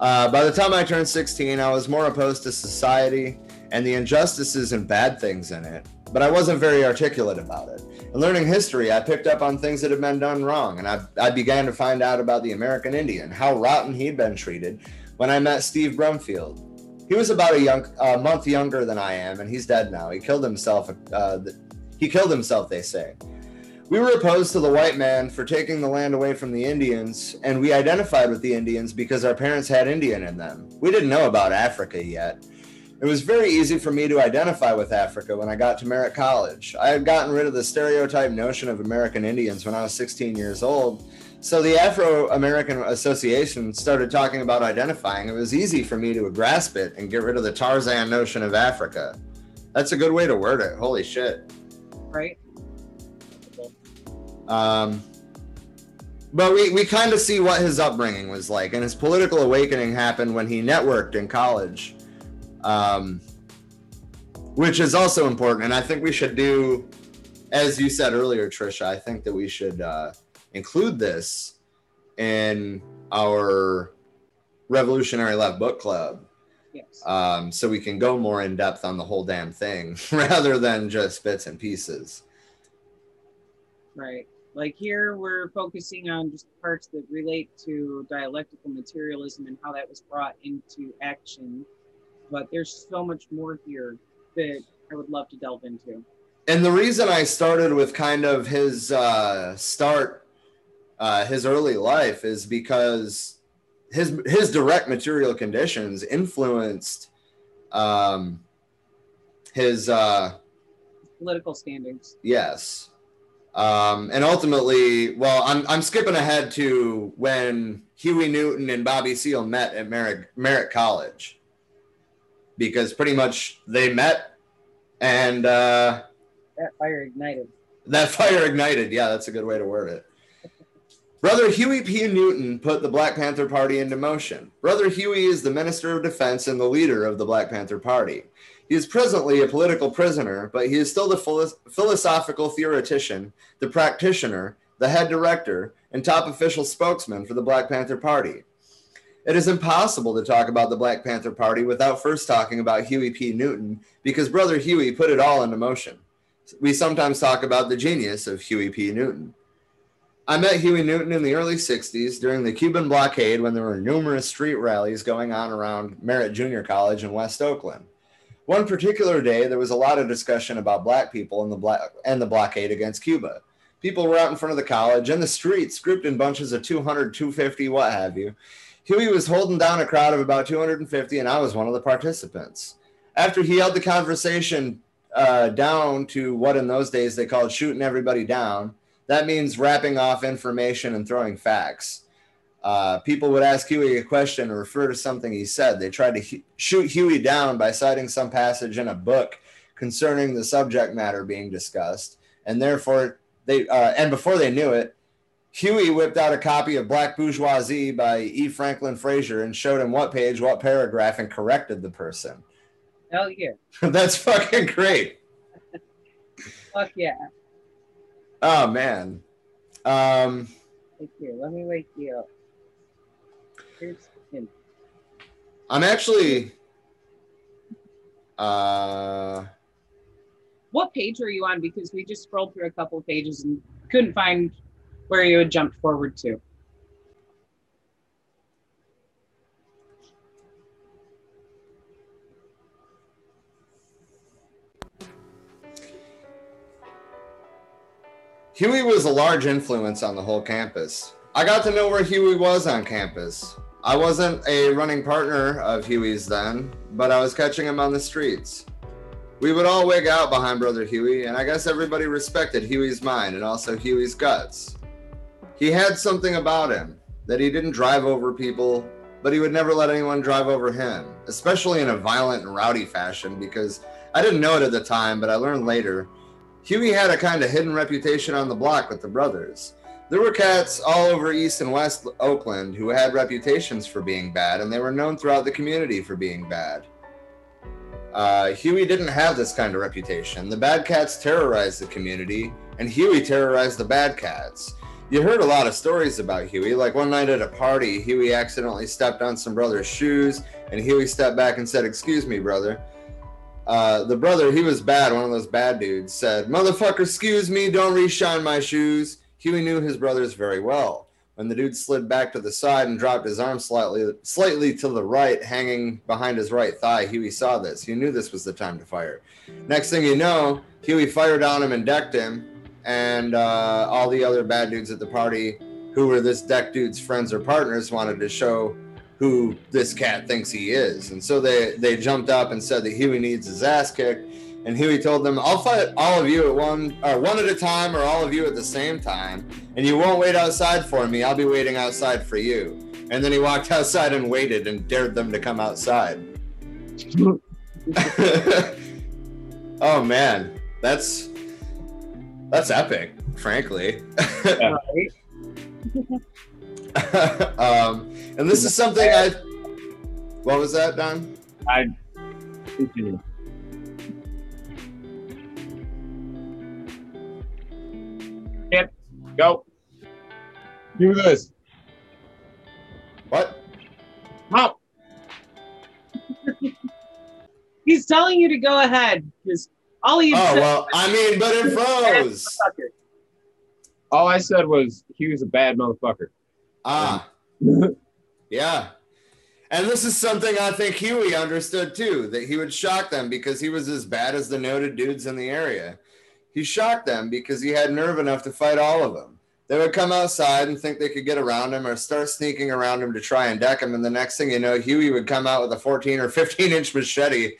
uh, by the time I turned 16, I was more opposed to society and the injustices and bad things in it, but I wasn't very articulate about it. In learning history, I picked up on things that had been done wrong, and I, I began to find out about the American Indian, how rotten he'd been treated when I met Steve Brumfield. He was about a young, a month younger than I am, and he's dead now. He killed himself. Uh, he killed himself, they say. We were opposed to the white man for taking the land away from the Indians, and we identified with the Indians because our parents had Indian in them. We didn't know about Africa yet. It was very easy for me to identify with Africa when I got to Merritt College. I had gotten rid of the stereotype notion of American Indians when I was 16 years old. So the Afro American Association started talking about identifying. It was easy for me to grasp it and get rid of the Tarzan notion of Africa. That's a good way to word it. Holy shit.
Right.
Um, but we, we kind of see what his upbringing was like, and his political awakening happened when he networked in college, um, which is also important. And I think we should do, as you said earlier, Trisha, I think that we should uh, include this in our Revolutionary Left Book Club.
Yes.
Um, so we can go more in depth on the whole damn thing rather than just bits and pieces.
Right. Like here, we're focusing on just parts that relate to dialectical materialism and how that was brought into action. But there's so much more here that I would love to delve into.
And the reason I started with kind of his uh, start, uh, his early life, is because his his direct material conditions influenced um, his uh,
Political standings.
yes um, and ultimately, well, I'm, I'm skipping ahead to when Huey Newton and Bobby Seale met at Merritt, Merritt College because pretty much they met and uh,
That fire ignited.
that fire ignited. Yeah, that's a good way to word it. Brother Huey P. Newton put the Black Panther Party into motion. Brother Huey is the Minister of Defense and the leader of the Black Panther Party. He is presently a political prisoner, but he is still the philo- philosophical theoretician, the practitioner, the head director, and top official spokesman for the Black Panther Party. It is impossible to talk about the Black Panther Party without first talking about Huey P. Newton, because Brother Huey put it all into motion. We sometimes talk about the genius of Huey P. Newton. I met Huey Newton in the early 60s during the Cuban blockade when there were numerous street rallies going on around Merritt Junior College in West Oakland. One particular day, there was a lot of discussion about black people and the black and the blockade against Cuba. People were out in front of the college in the streets, grouped in bunches of 200, 250, what have you. Huey was holding down a crowd of about 250, and I was one of the participants. After he held the conversation uh, down to what in those days they called shooting everybody down, that means rapping off information and throwing facts. Uh, people would ask Huey a question or refer to something he said. They tried to hu- shoot Huey down by citing some passage in a book concerning the subject matter being discussed, and therefore they uh, and before they knew it, Huey whipped out a copy of Black Bourgeoisie by E. Franklin Frazier and showed him what page, what paragraph, and corrected the person.
Hell yeah.
That's fucking great.
Fuck yeah.
Oh man. Um,
Thank you. Let me wake you up. Here's hint.
I'm actually. Uh,
What page are you on? Because we just scrolled through a couple of pages and couldn't find where you had jumped forward to.
Huey was a large influence on the whole campus. I got to know where Huey was on campus. I wasn't a running partner of Huey's then, but I was catching him on the streets. We would all wig out behind Brother Huey, and I guess everybody respected Huey's mind and also Huey's guts. He had something about him that he didn't drive over people, but he would never let anyone drive over him, especially in a violent and rowdy fashion, because I didn't know it at the time, but I learned later Huey had a kind of hidden reputation on the block with the brothers. There were cats all over East and West Oakland who had reputations for being bad, and they were known throughout the community for being bad. Uh, Huey didn't have this kind of reputation. The bad cats terrorized the community, and Huey terrorized the bad cats. You heard a lot of stories about Huey. Like one night at a party, Huey accidentally stepped on some brother's shoes, and Huey stepped back and said, Excuse me, brother. Uh, the brother, he was bad, one of those bad dudes, said, Motherfucker, excuse me, don't re-shine my shoes. Huey knew his brothers very well. When the dude slid back to the side and dropped his arm slightly, slightly to the right, hanging behind his right thigh, Huey saw this. He knew this was the time to fire. Next thing you know, Huey fired on him and decked him, and uh, all the other bad dudes at the party, who were this deck dude's friends or partners, wanted to show who this cat thinks he is. And so they, they jumped up and said that Huey needs his ass kicked. And Huey told them, I'll fight all of you at one or one at a time or all of you at the same time. And you won't wait outside for me. I'll be waiting outside for you. And then he walked outside and waited and dared them to come outside. oh man, that's that's epic, frankly.
Right?
um, and this is something I. What was that, Don?
I continue. Yep. Go. Do this.
What?
Hop.
He's telling you to go ahead because all he
Oh
said
well, I mean, but it froze.
All I said was he was a bad motherfucker.
Ah, yeah. And this is something I think Huey understood too that he would shock them because he was as bad as the noted dudes in the area. He shocked them because he had nerve enough to fight all of them. They would come outside and think they could get around him or start sneaking around him to try and deck him. And the next thing you know, Huey would come out with a 14 or 15 inch machete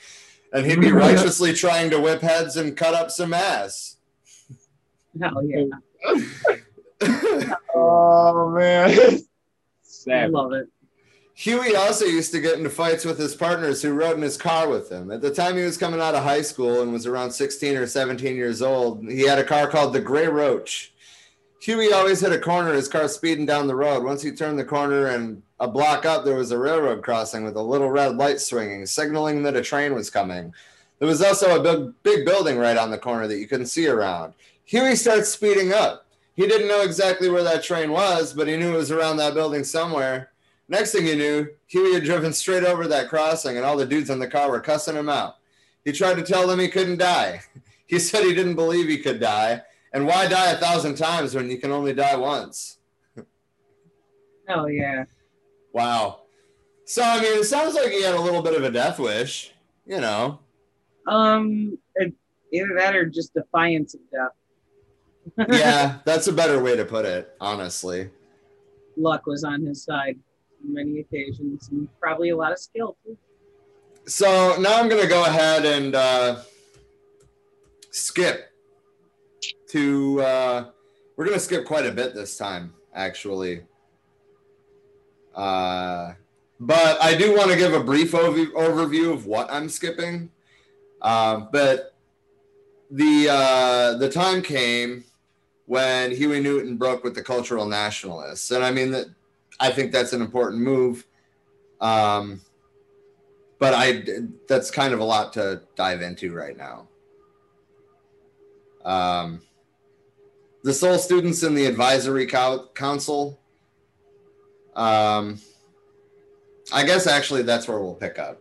and he'd be righteously trying to whip heads and cut up some ass.
Hell yeah.
Oh man.
I love it.
Huey also used to get into fights with his partners who rode in his car with him. At the time he was coming out of high school and was around 16 or 17 years old, he had a car called the Gray Roach. Huey always hit a corner, his car speeding down the road. Once he turned the corner and a block up, there was a railroad crossing with a little red light swinging, signaling that a train was coming. There was also a big, big building right on the corner that you couldn't see around. Huey starts speeding up. He didn't know exactly where that train was, but he knew it was around that building somewhere. Next thing you knew, Huey had driven straight over that crossing, and all the dudes in the car were cussing him out. He tried to tell them he couldn't die. He said he didn't believe he could die. And why die a thousand times when you can only die once?
Hell yeah.
Wow. So, I mean, it sounds like he had a little bit of a death wish, you know.
Um, it, either that or just defiance of death.
Yeah, that's a better way to put it, honestly.
Luck was on his side on many occasions, and probably a lot of skill too.
So now I'm going to go ahead and uh, skip to. Uh, we're going to skip quite a bit this time, actually. Uh, but I do want to give a brief overview, overview of what I'm skipping. Uh, but the uh, the time came when Huey Newton broke with the cultural nationalists, and I mean that I think that's an important move. Um, but I that's kind of a lot to dive into right now. Um, the sole students in the advisory council. Um, I guess actually that's where we'll pick up.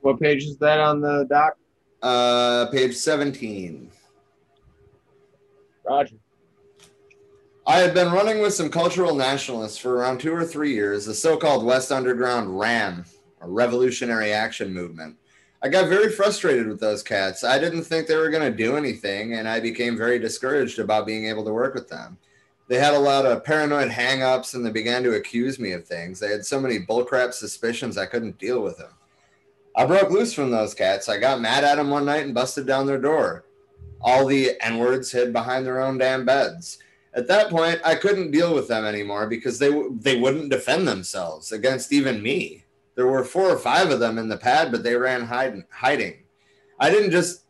What page is that on the doc?
Uh, page 17.
Roger.
I had been running with some cultural nationalists for around two or three years, the so called West Underground RAM, a revolutionary action movement. I got very frustrated with those cats. I didn't think they were going to do anything, and I became very discouraged about being able to work with them. They had a lot of paranoid hang ups and they began to accuse me of things. They had so many bullcrap suspicions I couldn't deal with them. I broke loose from those cats. I got mad at them one night and busted down their door. All the N words hid behind their own damn beds. At that point, I couldn't deal with them anymore because they they wouldn't defend themselves against even me. There were four or five of them in the pad, but they ran hiding. hiding. I didn't just,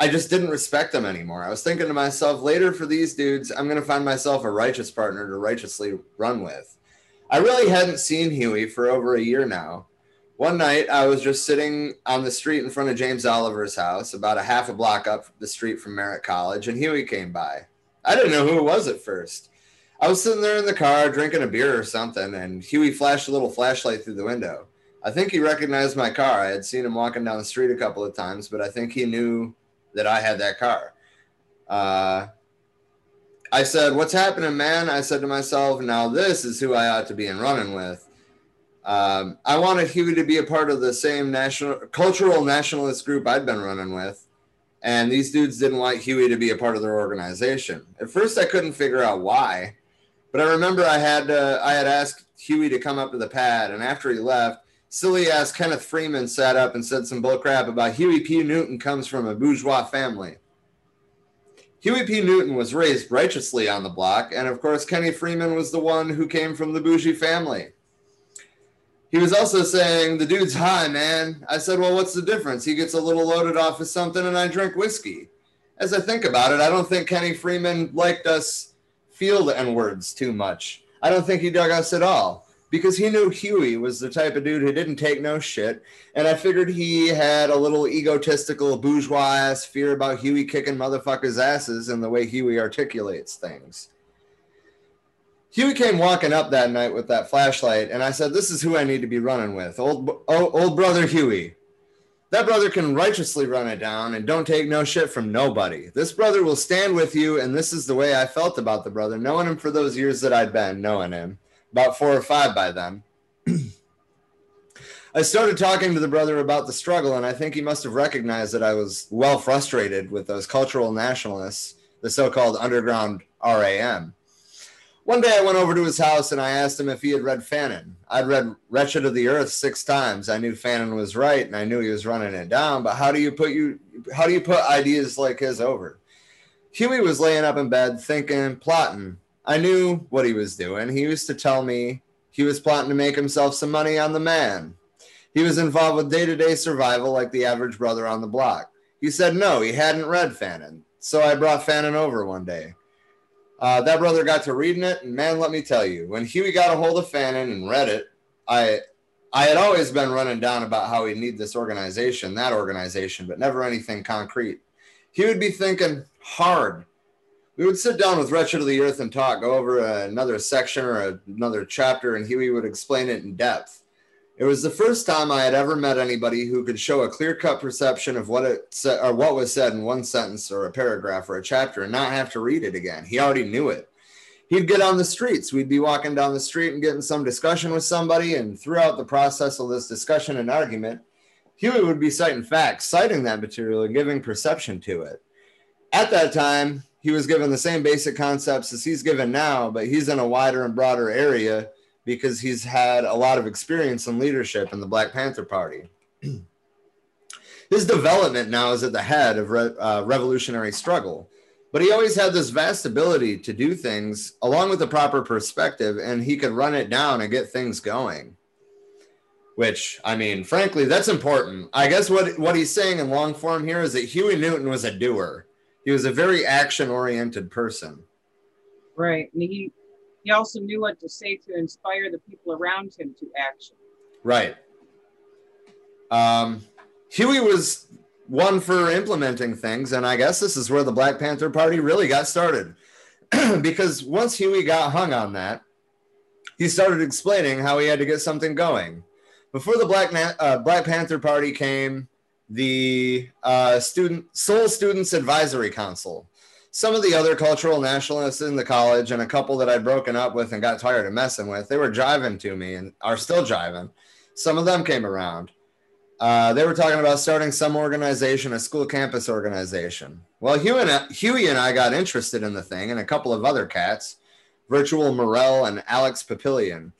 I just didn't respect them anymore. I was thinking to myself, later for these dudes, I'm to find myself a righteous partner to righteously run with. I really hadn't seen Huey for over a year now. One night, I was just sitting on the street in front of James Oliver's house, about a half a block up the street from Merritt College, and Huey came by. I didn't know who it was at first. I was sitting there in the car drinking a beer or something, and Huey flashed a little flashlight through the window. I think he recognized my car. I had seen him walking down the street a couple of times, but I think he knew that I had that car. Uh, I said, What's happening, man? I said to myself, Now this is who I ought to be in running with. Um, I wanted Huey to be a part of the same national cultural nationalist group I'd been running with. And these dudes didn't want Huey to be a part of their organization. At first, I couldn't figure out why, but I remember I had uh, I had asked Huey to come up to the pad, and after he left, silly ass Kenneth Freeman sat up and said some bullcrap about Huey P. Newton comes from a bourgeois family. Huey P. Newton was raised righteously on the block, and of course, Kenny Freeman was the one who came from the bougie family. He was also saying, The dude's high, man. I said, Well, what's the difference? He gets a little loaded off of something, and I drink whiskey. As I think about it, I don't think Kenny Freeman liked us field N words too much. I don't think he dug us at all because he knew Huey was the type of dude who didn't take no shit. And I figured he had a little egotistical bourgeois ass fear about Huey kicking motherfuckers' asses and the way Huey articulates things. Huey came walking up that night with that flashlight, and I said, This is who I need to be running with. Old, old, brother Huey. That brother can righteously run it down and don't take no shit from nobody. This brother will stand with you, and this is the way I felt about the brother, knowing him for those years that I'd been knowing him about four or five by then. I started talking to the brother about the struggle, and I think he must have recognized that I was well frustrated with those cultural nationalists, the so called underground RAM. One day I went over to his house and I asked him if he had read Fanon. I'd read Wretched of the Earth six times. I knew Fanon was right and I knew he was running it down, but how do you put you how do you put ideas like his over? Huey was laying up in bed thinking, plotting, I knew what he was doing. He used to tell me he was plotting to make himself some money on the man. He was involved with day to day survival like the average brother on the block. He said no, he hadn't read Fanon. So I brought Fanon over one day. Uh, that brother got to reading it, and man, let me tell you, when Huey got a hold of Fanon and read it, I I had always been running down about how we need this organization, that organization, but never anything concrete. He would be thinking hard we would sit down with Wretched of the Earth and talk, go over another section or another chapter, and Huey would explain it in depth. It was the first time I had ever met anybody who could show a clear-cut perception of what it said or what was said in one sentence or a paragraph or a chapter and not have to read it again. He already knew it. He'd get on the streets. We'd be walking down the street and getting some discussion with somebody, and throughout the process of this discussion and argument, Huey would be citing facts, citing that material, and giving perception to it. At that time, he was given the same basic concepts as he's given now, but he's in a wider and broader area because he's had a lot of experience in leadership in the Black Panther Party. His development now is at the head of re- uh, revolutionary struggle, but he always had this vast ability to do things along with the proper perspective, and he could run it down and get things going. Which, I mean, frankly, that's important. I guess what, what he's saying in long form here is that Huey Newton was a doer. He was a very action oriented person.
Right. He, he also knew what to say to inspire the people around him to action.
Right. Um, Huey was one for implementing things, and I guess this is where the Black Panther Party really got started. because once Huey got hung on that, he started explaining how he had to get something going. Before the Black, uh, Black Panther Party came, the uh, student Soul Students Advisory Council. Some of the other cultural nationalists in the college and a couple that I'd broken up with and got tired of messing with, they were jiving to me and are still jiving. Some of them came around. Uh, they were talking about starting some organization, a school campus organization. Well, Huey and, Huey and I got interested in the thing, and a couple of other cats, Virtual Murrell and Alex Papillion.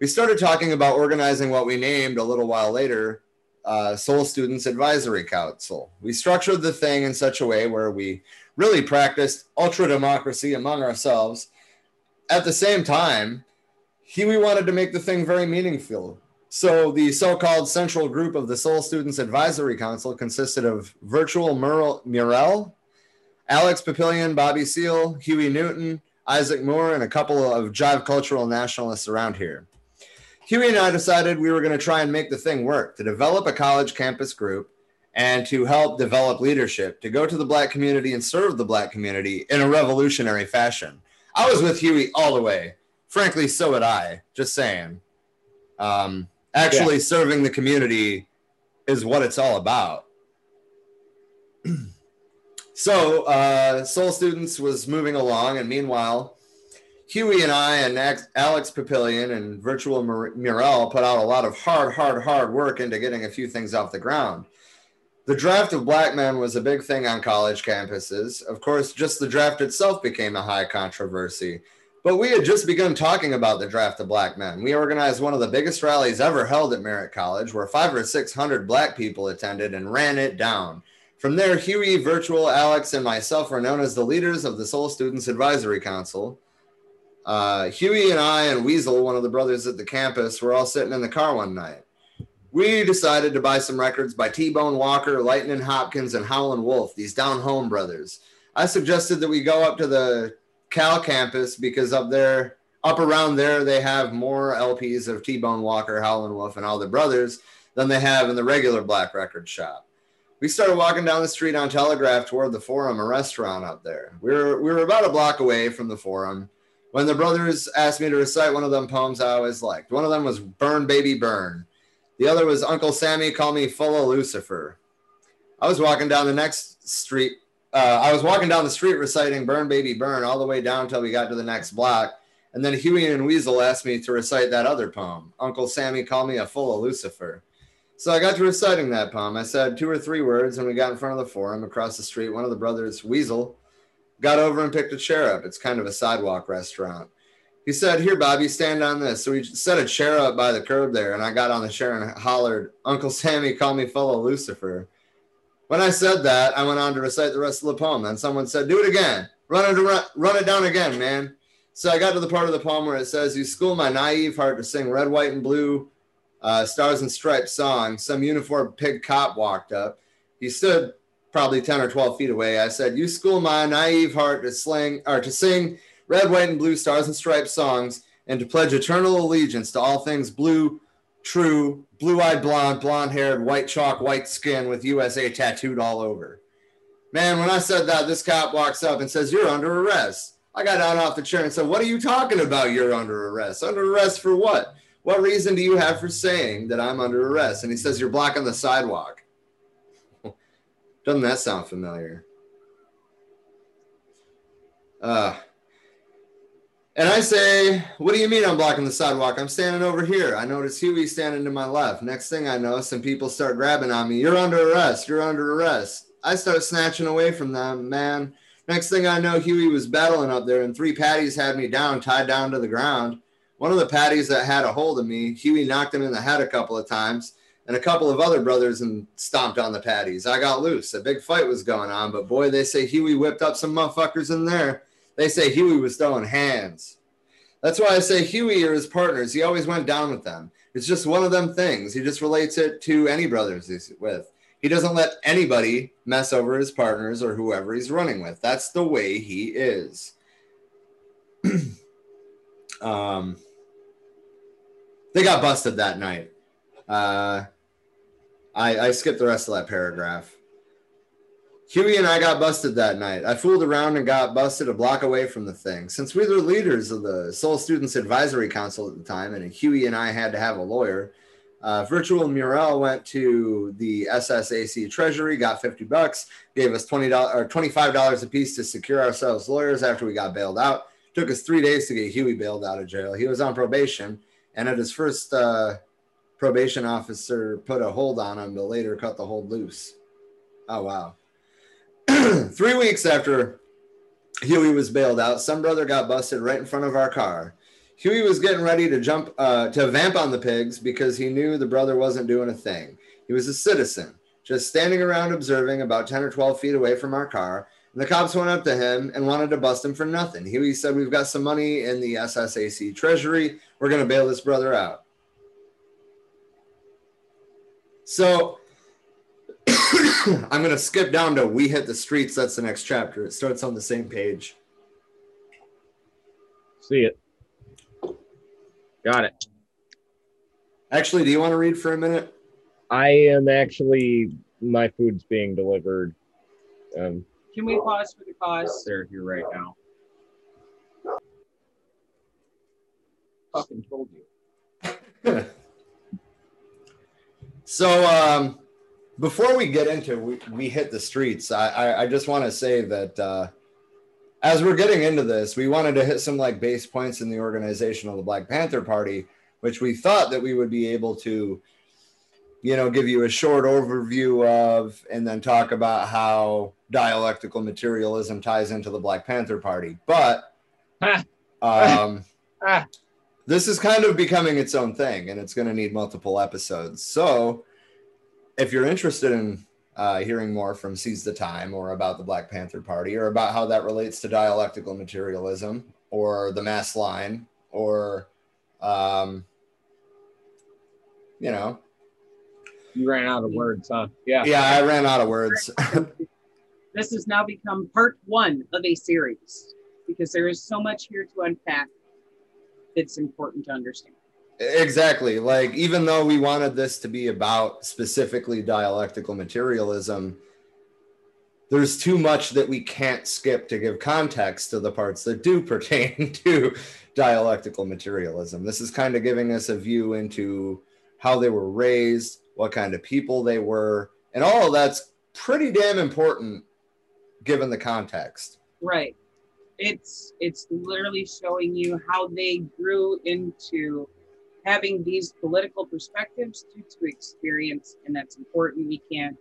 We started talking about organizing what we named a little while later uh, Soul Students Advisory Council. We structured the thing in such a way where we really practiced ultra democracy among ourselves. At the same time, Huey wanted to make the thing very meaningful. So the so-called central group of the Soul Students Advisory Council consisted of Virtual Murrell, Murrell, Alex Papillion, Bobby Seale, Huey Newton, Isaac Moore, and a couple of jive cultural nationalists around here. Huey and I decided we were going to try and make the thing work to develop a college campus group and to help develop leadership to go to the black community and serve the black community in a revolutionary fashion. I was with Huey all the way. Frankly, so would I. Just saying. Um, actually yeah. serving the community is what it's all about. so, uh, Soul Students was moving along, and meanwhile, Huey and I and Alex Papillion and Virtual Murrell put out a lot of hard, hard, hard work into getting a few things off the ground. The draft of black men was a big thing on college campuses. Of course, just the draft itself became a high controversy. But we had just begun talking about the draft of black men. We organized one of the biggest rallies ever held at Merritt College, where five or 600 black people attended and ran it down. From there, Huey, Virtual, Alex, and myself were known as the leaders of the Soul Students Advisory Council. Uh, Huey and I and Weasel, one of the brothers at the campus, were all sitting in the car one night. We decided to buy some records by T Bone Walker, Lightning Hopkins, and Howlin' Wolf, these down home brothers. I suggested that we go up to the Cal campus because up there, up around there, they have more LPs of T Bone Walker, Howlin' Wolf, and all the brothers than they have in the regular black record shop. We started walking down the street on Telegraph toward the Forum, a restaurant up there. We were, we were about a block away from the Forum when the brothers asked me to recite one of them poems I always liked. One of them was Burn Baby Burn. The other was Uncle Sammy Call Me Full of Lucifer. I was walking down the next street uh, I was walking down the street reciting Burn Baby Burn all the way down until we got to the next block. And then Huey and Weasel asked me to recite that other poem, Uncle Sammy Called Me a Full of Lucifer. So I got to reciting that poem. I said two or three words, and we got in front of the forum across the street. One of the brothers, Weasel, got over and picked a chair up. It's kind of a sidewalk restaurant. He said, Here, Bobby, stand on this. So we set a chair up by the curb there, and I got on the chair and hollered, Uncle Sammy, call me full of Lucifer. When I said that, I went on to recite the rest of the poem. Then someone said, Do it again. Run it, run, run it down again, man. So I got to the part of the poem where it says, You school my naive heart to sing red, white, and blue uh, stars and stripes song. Some uniformed pig cop walked up. He stood probably 10 or 12 feet away. I said, You school my naive heart to sling or to sing red, white, and blue stars and stripes songs and to pledge eternal allegiance to all things blue, true, blue eyed blonde, blonde haired, white chalk, white skin with USA tattooed all over. Man, when I said that, this cop walks up and says, You're under arrest. I got down off the chair and said, What are you talking about? You're under arrest. Under arrest for what? What reason do you have for saying that I'm under arrest? And he says, You're blocking the sidewalk. Doesn't that sound familiar? Uh, and I say, What do you mean I'm blocking the sidewalk? I'm standing over here. I notice Huey standing to my left. Next thing I know, some people start grabbing on me. You're under arrest. You're under arrest. I start snatching away from them, man. Next thing I know, Huey was battling up there, and three patties had me down, tied down to the ground. One of the patties that had a hold of me, Huey knocked him in the head a couple of times, and a couple of other brothers and stomped on the patties. I got loose. A big fight was going on, but boy, they say Huey whipped up some motherfuckers in there. They say Huey was throwing hands. That's why I say Huey or his partners, he always went down with them. It's just one of them things. He just relates it to any brothers he's with. He doesn't let anybody mess over his partners or whoever he's running with. That's the way he is. um, they got busted that night. Uh, I, I skipped the rest of that paragraph. Huey and I got busted that night. I fooled around and got busted a block away from the thing. Since we were leaders of the Soul Students Advisory Council at the time, and Huey and I had to have a lawyer, uh, Virtual Murrell went to the SSAC Treasury, got 50 bucks, gave us $20 or $25 a piece to secure ourselves lawyers after we got bailed out. Took us three days to get Huey bailed out of jail. He was on probation, and at his first uh, probation officer put a hold on him, but later cut the hold loose. Oh, wow. three weeks after Huey was bailed out, some brother got busted right in front of our car. Huey was getting ready to jump uh, to vamp on the pigs because he knew the brother wasn't doing a thing. He was a citizen, just standing around observing about 10 or 12 feet away from our car. And the cops went up to him and wanted to bust him for nothing. Huey said, We've got some money in the SSAC treasury. We're going to bail this brother out. So I'm going to skip down to We Hit the Streets. That's the next chapter. It starts on the same page.
See it. Got it.
Actually, do you want to read for a minute?
I am actually my food's being delivered. Um,
Can we pause for the cause?
they're here right now. Fucking told you.
so, um, before we get into we, we hit the streets, I, I, I just want to say that uh, as we're getting into this, we wanted to hit some like base points in the organization of the Black Panther Party, which we thought that we would be able to, you know, give you a short overview of, and then talk about how dialectical materialism ties into the Black Panther Party. But um, this is kind of becoming its own thing, and it's going to need multiple episodes. So, if you're interested in uh, hearing more from Seize the Time or about the Black Panther Party or about how that relates to dialectical materialism or the mass line or, um, you know.
You ran out of words, huh? Yeah.
Yeah, I ran out of words.
this has now become part one of a series because there is so much here to unpack that's important to understand.
Exactly. Like, even though we wanted this to be about specifically dialectical materialism, there's too much that we can't skip to give context to the parts that do pertain to dialectical materialism. This is kind of giving us a view into how they were raised, what kind of people they were, and all of that's pretty damn important given the context.
Right. It's it's literally showing you how they grew into having these political perspectives due to experience, and that's important. We can't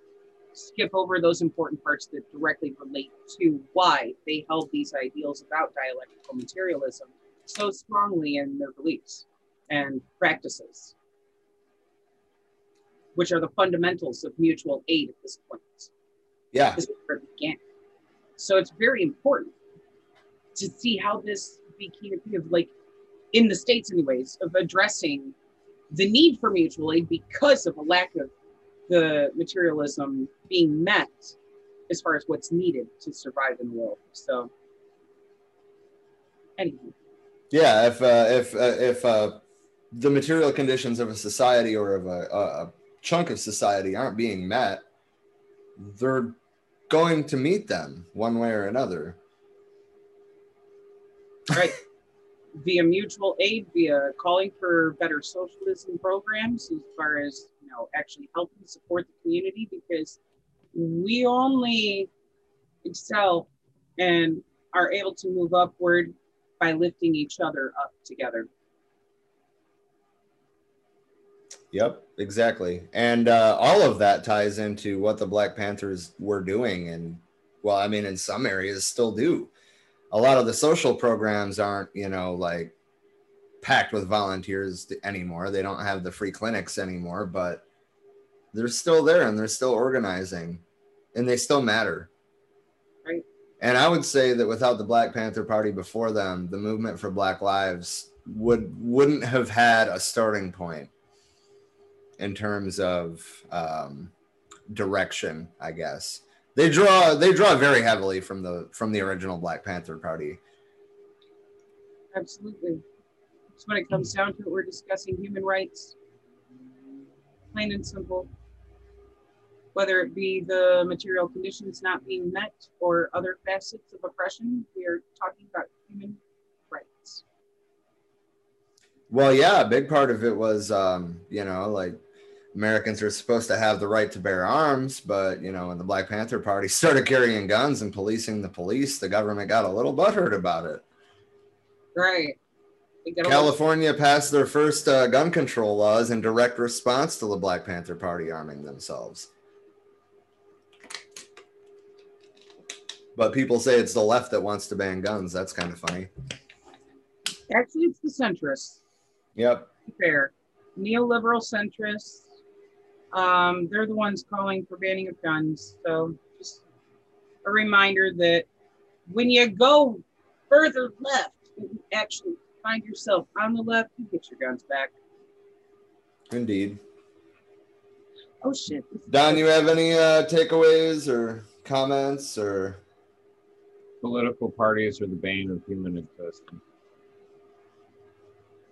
skip over those important parts that directly relate to why they held these ideals about dialectical materialism so strongly in their beliefs and practices, which are the fundamentals of mutual aid at this point.
Yeah.
This is where it began. So it's very important to see how this became of like in the states anyways of addressing the need for mutual aid because of a lack of the materialism being met as far as what's needed to survive in the world. So anyway
yeah if uh, if uh, if uh, the material conditions of a society or of a, a chunk of society aren't being met they're going to meet them one way or another.
Right via mutual aid, via calling for better socialism programs as far as you know actually helping support the community because we only excel and are able to move upward by lifting each other up together.
Yep, exactly. And uh, all of that ties into what the Black Panthers were doing and well, I mean, in some areas still do. A lot of the social programs aren't, you know, like packed with volunteers anymore. They don't have the free clinics anymore, but they're still there and they're still organizing and they still matter.
Right.
And I would say that without the Black Panther Party before them, the movement for Black Lives would wouldn't have had a starting point in terms of um, direction, I guess. They draw they draw very heavily from the from the original Black Panther Party.
Absolutely. So when it comes down to it, we're discussing human rights, plain and simple. Whether it be the material conditions not being met or other facets of oppression, we are talking about human rights.
Well, yeah, a big part of it was, um, you know, like Americans are supposed to have the right to bear arms, but you know, when the Black Panther Party started carrying guns and policing the police, the government got a little butthurt about it.
Right.
California passed their first uh, gun control laws in direct response to the Black Panther Party arming themselves. But people say it's the left that wants to ban guns. That's kind of funny.
Actually, it's the centrists.
Yep.
Fair. Neoliberal centrists um, they're the ones calling for banning of guns. So just a reminder that when you go further left, you actually find yourself on the left, you get your guns back.
Indeed.
Oh shit.
Don, you have any uh, takeaways or comments or?
Political parties are the bane of human existence.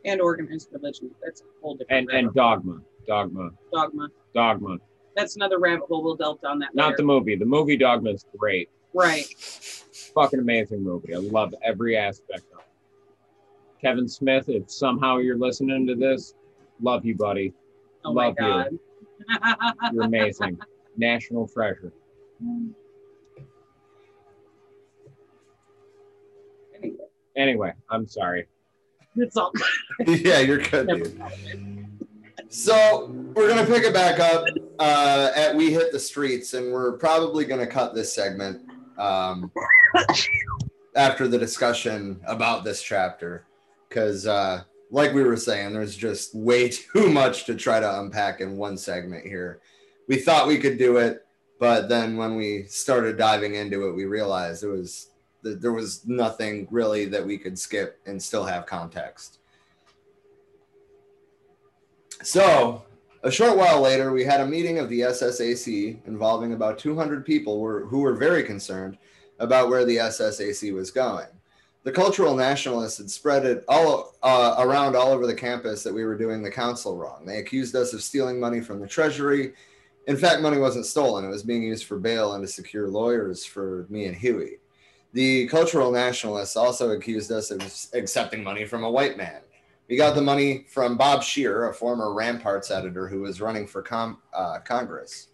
And organized religion. That's a whole different.
And, and dogma. Dogma.
Dogma.
Dogma.
That's another rabbit hole. We'll delve down that.
Not
later.
the movie. The movie Dogma is great.
Right.
Fucking amazing movie. I love every aspect of it. Kevin Smith, if somehow you're listening to this, love you, buddy.
Oh
love
my god.
you. You're amazing. National treasure.
Anyway,
Anyway, I'm sorry.
it's all.
yeah, you're good, dude. So we're gonna pick it back up uh, at we hit the streets, and we're probably gonna cut this segment um, after the discussion about this chapter, because uh, like we were saying, there's just way too much to try to unpack in one segment here. We thought we could do it, but then when we started diving into it, we realized it was there was nothing really that we could skip and still have context. So, a short while later, we had a meeting of the SSAC involving about 200 people were, who were very concerned about where the SSAC was going. The cultural nationalists had spread it all uh, around all over the campus that we were doing the council wrong. They accused us of stealing money from the treasury. In fact, money wasn't stolen; it was being used for bail and to secure lawyers for me and Huey. The cultural nationalists also accused us of accepting money from a white man. We got the money from Bob Scheer, a former Ramparts editor who was running for com- uh, Congress.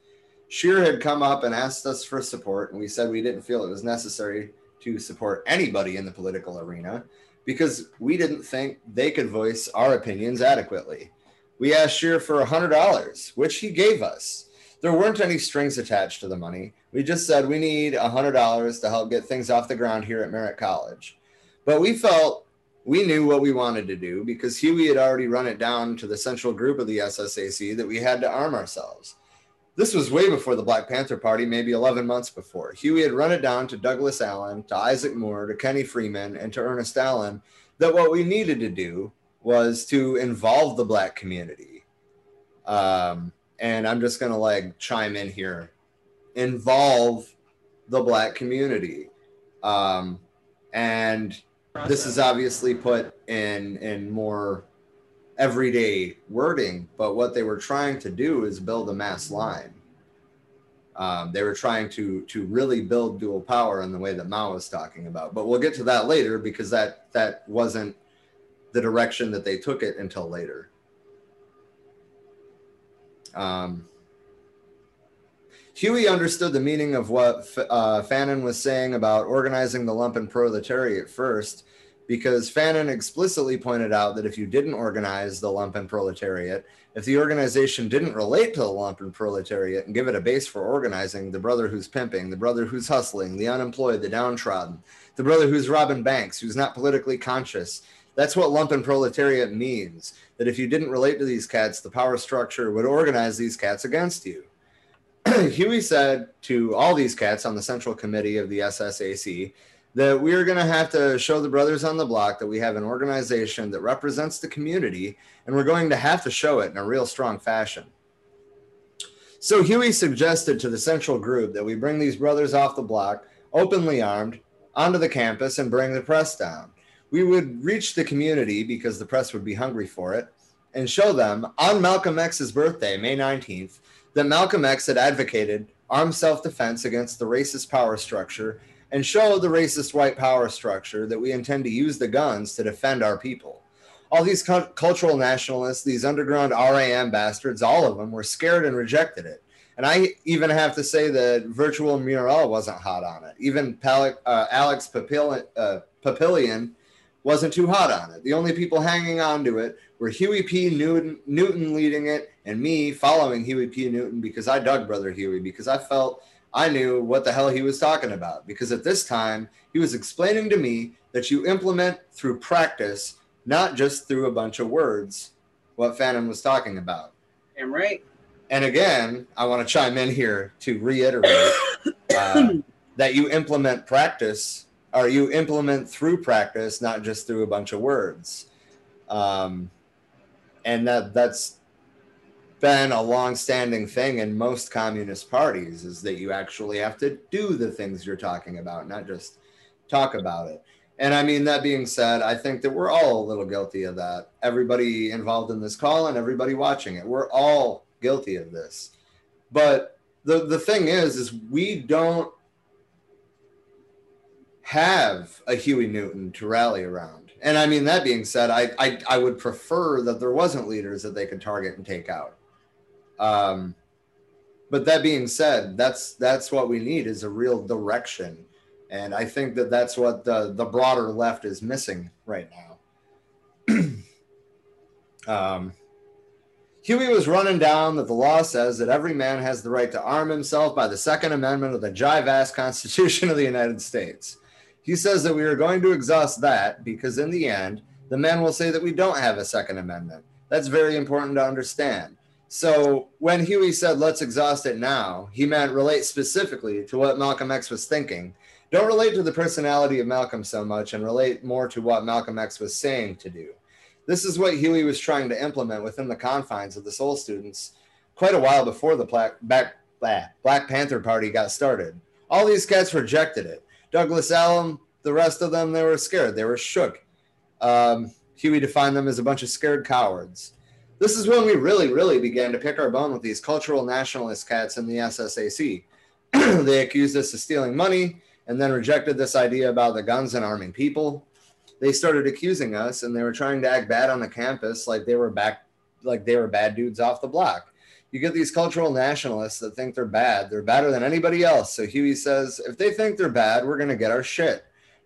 Scheer had come up and asked us for support, and we said we didn't feel it was necessary to support anybody in the political arena because we didn't think they could voice our opinions adequately. We asked Scheer for $100, which he gave us. There weren't any strings attached to the money. We just said we need $100 to help get things off the ground here at Merritt College. But we felt we knew what we wanted to do because Huey had already run it down to the central group of the SSAC that we had to arm ourselves. This was way before the Black Panther Party, maybe 11 months before. Huey had run it down to Douglas Allen, to Isaac Moore, to Kenny Freeman, and to Ernest Allen that what we needed to do was to involve the Black community. Um, and I'm just going to like chime in here involve the Black community. Um, and this is obviously put in in more everyday wording but what they were trying to do is build a mass line. Um, they were trying to to really build dual power in the way that mao was talking about but we'll get to that later because that that wasn't the direction that they took it until later. Um, Huey understood the meaning of what uh, Fanon was saying about organizing the lumpen proletariat first, because Fanon explicitly pointed out that if you didn't organize the lumpen proletariat, if the organization didn't relate to the lumpen proletariat and give it a base for organizing, the brother who's pimping, the brother who's hustling, the unemployed, the downtrodden, the brother who's robbing banks, who's not politically conscious, that's what lumpen proletariat means. That if you didn't relate to these cats, the power structure would organize these cats against you. Huey said to all these cats on the central committee of the SSAC that we are going to have to show the brothers on the block that we have an organization that represents the community, and we're going to have to show it in a real strong fashion. So Huey suggested to the central group that we bring these brothers off the block, openly armed, onto the campus and bring the press down. We would reach the community because the press would be hungry for it and show them on Malcolm X's birthday, May 19th, that Malcolm X had advocated armed self defense against the racist power structure and show the racist white power structure that we intend to use the guns to defend our people. All these cu- cultural nationalists, these underground RAM bastards, all of them were scared and rejected it. And I even have to say that Virtual Murrell wasn't hot on it. Even Pal- uh, Alex Papillion, uh, Papillion wasn't too hot on it. The only people hanging on to it were Huey P. Newton, Newton leading it and me following Huey P. Newton because I dug Brother Huey because I felt I knew what the hell he was talking about because at this time he was explaining to me that you implement through practice, not just through a bunch of words, what Fanon was talking about.
Am right.
And again, I want to chime in here to reiterate uh, that you implement practice or you implement through practice, not just through a bunch of words. Um, and that that's been a long-standing thing in most communist parties is that you actually have to do the things you're talking about not just talk about it. And i mean that being said i think that we're all a little guilty of that. Everybody involved in this call and everybody watching it we're all guilty of this. But the the thing is is we don't have a huey newton to rally around. And i mean that being said i i, I would prefer that there wasn't leaders that they could target and take out um, but that being said, that's that's what we need is a real direction, and I think that that's what the the broader left is missing right now. um, Huey was running down that the law says that every man has the right to arm himself by the Second Amendment of the jive ass Constitution of the United States. He says that we are going to exhaust that because in the end, the men will say that we don't have a Second Amendment. That's very important to understand. So when Huey said, let's exhaust it now, he meant relate specifically to what Malcolm X was thinking. Don't relate to the personality of Malcolm so much and relate more to what Malcolm X was saying to do. This is what Huey was trying to implement within the confines of the Soul Students quite a while before the Black, Black, Black Panther Party got started. All these cats rejected it. Douglas Allen, the rest of them, they were scared. They were shook. Um, Huey defined them as a bunch of scared cowards this is when we really, really began to pick our bone with these cultural nationalist cats in the SSAC. they accused us of stealing money and then rejected this idea about the guns and arming people. They started accusing us and they were trying to act bad on the campus like they were back like they were bad dudes off the block. You get these cultural nationalists that think they're bad. They're better than anybody else. So Huey says, if they think they're bad, we're gonna get our shit.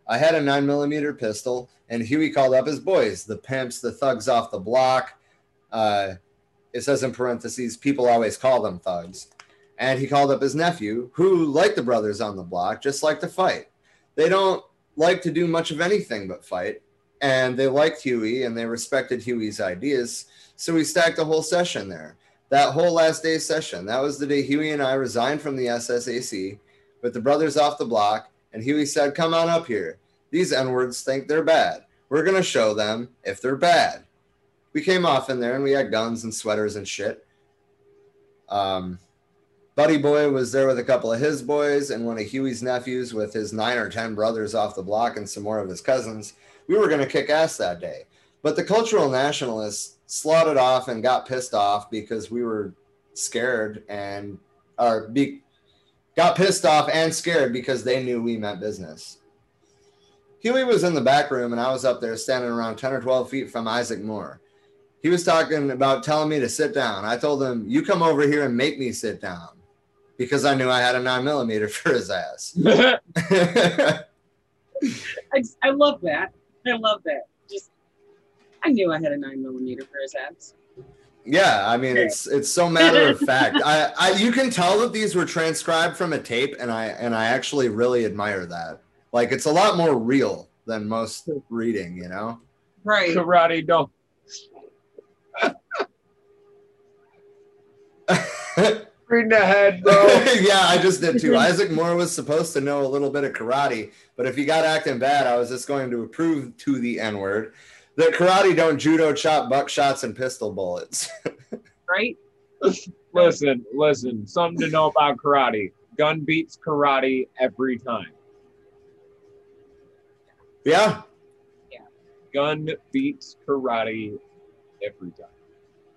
I had a nine millimeter pistol, and Huey called up his boys, the pimps, the thugs off the block, uh, it says in parentheses, people always call them thugs. And he called up his nephew, who, like the brothers on the block, just like to fight. They don't like to do much of anything but fight. And they liked Huey and they respected Huey's ideas. So we stacked a whole session there. That whole last day session, that was the day Huey and I resigned from the SSAC with the brothers off the block. And Huey said, Come on up here. These N words think they're bad. We're going to show them if they're bad we came off in there and we had guns and sweaters and shit. Um, Buddy Boy was there with a couple of his boys and one of Huey's nephews with his nine or 10 brothers off the block and some more of his cousins. We were going to kick ass that day. But the cultural nationalists slotted off and got pissed off because we were scared and, or be, got pissed off and scared because they knew we meant business. Huey was in the back room and I was up there standing around 10 or 12 feet from Isaac Moore he was talking about telling me to sit down. I told him, "You come over here and make me sit down," because I knew I had a nine millimeter for his ass.
I, I love that. I love that. Just, I knew I had a nine millimeter for his ass.
Yeah, I mean it's it's so matter of fact. I, I you can tell that these were transcribed from a tape, and I and I actually really admire that. Like it's a lot more real than most reading, you know.
Right.
Karate don't. Reading ahead, bro.
yeah, I just did too. Isaac Moore was supposed to know a little bit of karate, but if he got acting bad, I was just going to prove to the N word that karate don't judo chop buckshots and pistol bullets.
right.
listen, listen. Something to know about karate. Gun beats karate every time.
Yeah. Yeah.
Gun beats karate every time.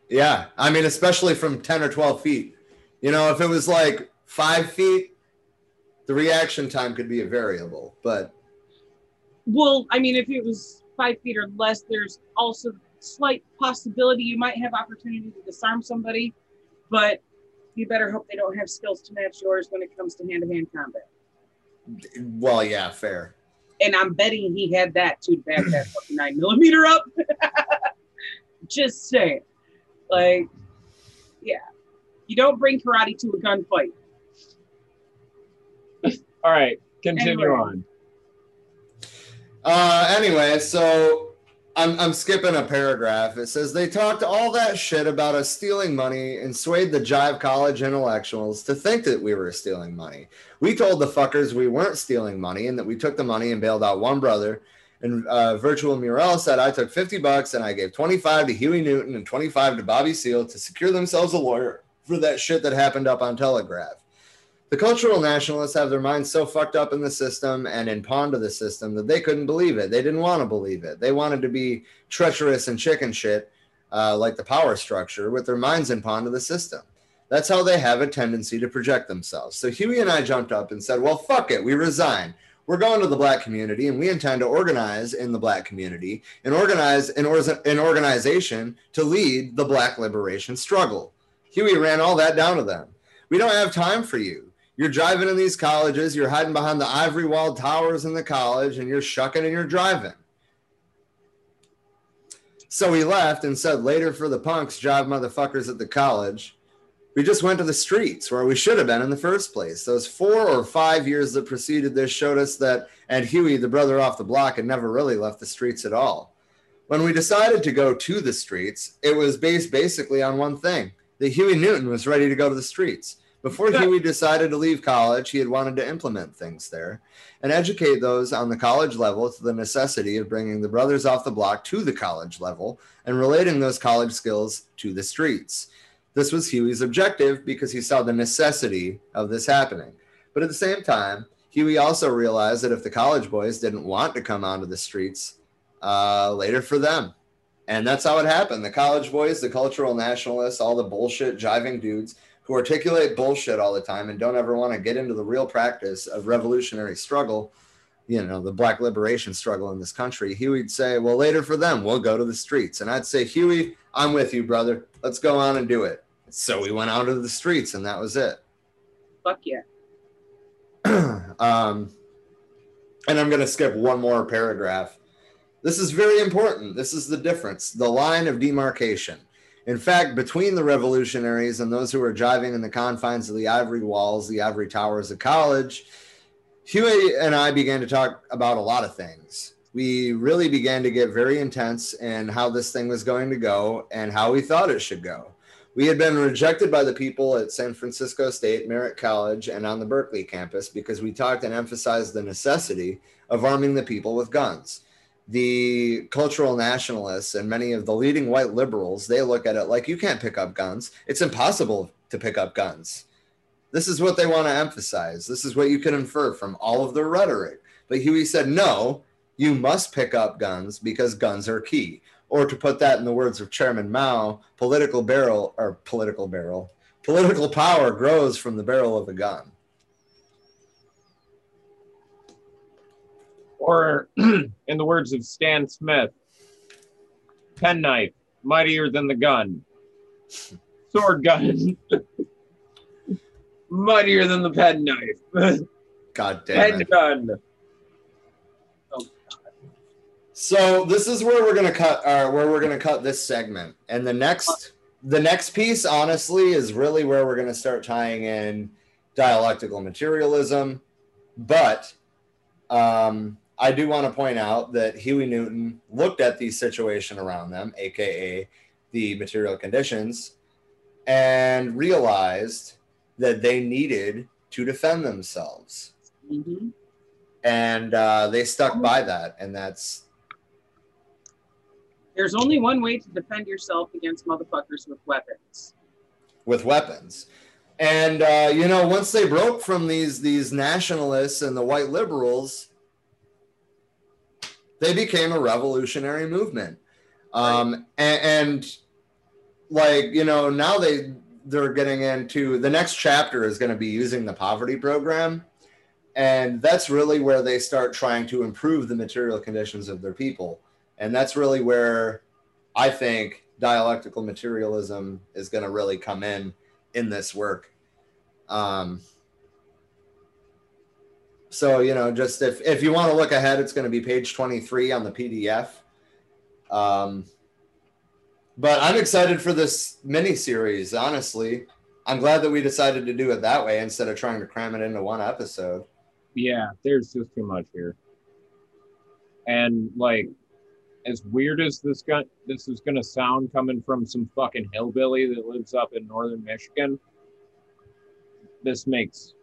Yeah. I mean, especially from 10 or 12 feet. You know, if it was like five feet, the reaction time could be a variable, but
Well, I mean, if it was five feet or less, there's also slight possibility you might have opportunity to disarm somebody, but you better hope they don't have skills to match yours when it comes to hand-to-hand combat.
well, yeah, fair.
And I'm betting he had that to back that fucking nine millimeter up. Just saying, like, yeah, you don't bring karate to a gunfight.
All right, continue
Anyway.
on.
Uh, anyway, so I'm, I'm skipping a paragraph. It says they talked all that shit about us stealing money and swayed the Jive College intellectuals to think that we were stealing money. We told the fuckers we weren't stealing money and that we took the money and bailed out one brother. And uh, Virtual Murrell said I took 50 bucks and I gave 25 to Huey Newton and 25 to Bobby Seale to secure themselves a lawyer for that shit that happened up on Telegraph. The cultural nationalists have their minds so fucked up in the system and in pawn to the system that they couldn't believe it. They didn't want to believe it. They wanted to be treacherous and chicken shit, uh, like the power structure, with their minds in pawn to the system. That's how they have a tendency to project themselves. So Huey and I jumped up and said, "Well, fuck it, we resign. We're going to the black community, and we intend to organize in the black community and organize an, or- an organization to lead the black liberation struggle." Huey ran all that down to them. We don't have time for you. You're driving in these colleges, you're hiding behind the ivory walled towers in the college, and you're shucking and you're driving. So we left and said later for the punks, jive motherfuckers at the college. We just went to the streets where we should have been in the first place. Those four or five years that preceded this showed us that Ed Huey, the brother off the block, had never really left the streets at all. When we decided to go to the streets, it was based basically on one thing that Huey Newton was ready to go to the streets. Before Huey decided to leave college, he had wanted to implement things there and educate those on the college level to the necessity of bringing the brothers off the block to the college level and relating those college skills to the streets. This was Huey's objective because he saw the necessity of this happening. But at the same time, Huey also realized that if the college boys didn't want to come onto the streets, uh, later for them. And that's how it happened. The college boys, the cultural nationalists, all the bullshit jiving dudes who articulate bullshit all the time and don't ever want to get into the real practice of revolutionary struggle, you know, the black liberation struggle in this country, Huey'd say, well, later for them, we'll go to the streets. And I'd say, Huey, I'm with you, brother. Let's go on and do it. So we went out to the streets and that was it.
Fuck yeah.
um, and I'm going to skip one more paragraph. This is very important. This is the difference, the line of demarcation. In fact, between the revolutionaries and those who were driving in the confines of the ivory walls, the ivory towers of college, Huey and I began to talk about a lot of things. We really began to get very intense in how this thing was going to go and how we thought it should go. We had been rejected by the people at San Francisco State, Merritt College, and on the Berkeley campus because we talked and emphasized the necessity of arming the people with guns. The cultural nationalists and many of the leading white liberals they look at it like you can't pick up guns. It's impossible to pick up guns. This is what they want to emphasize. This is what you can infer from all of their rhetoric. But huey said no you must pick up guns because guns are key or to put that in the words of chairman mao political barrel or political barrel political power grows from the barrel of a gun
Or, in the words of Stan Smith, penknife, mightier than the gun. Sword gun, mightier than the penknife.
god damn
Pen
it
gun.
So this is where we're gonna cut uh, where we're gonna cut this segment. And the next the next piece, honestly, is really where we're gonna start tying in dialectical materialism. But um, I do want to point out that Huey Newton looked at the situation around them, aka the material conditions, and realized that they needed to defend themselves.
Mm-hmm.
And uh, they stuck by that. And that's
There's only one way to defend yourself against motherfuckers with weapons.
with weapons. And uh, you know, once they broke from these these nationalists and the white liberals, they became a revolutionary movement. Um, and, and like you know, now they they're getting into the next chapter is going to be using the poverty program, and that's really where they start trying to improve the material conditions of their people, and that's really where I think dialectical materialism is going to really come in in this work. Um, so you know, just if if you want to look ahead, it's going to be page twenty three on the PDF. Um, but I'm excited for this mini series. Honestly, I'm glad that we decided to do it that way instead of trying to cram it into one episode.
Yeah, there's just too much here. And like, as weird as this got, this is gonna sound coming from some fucking hillbilly that lives up in northern Michigan. This makes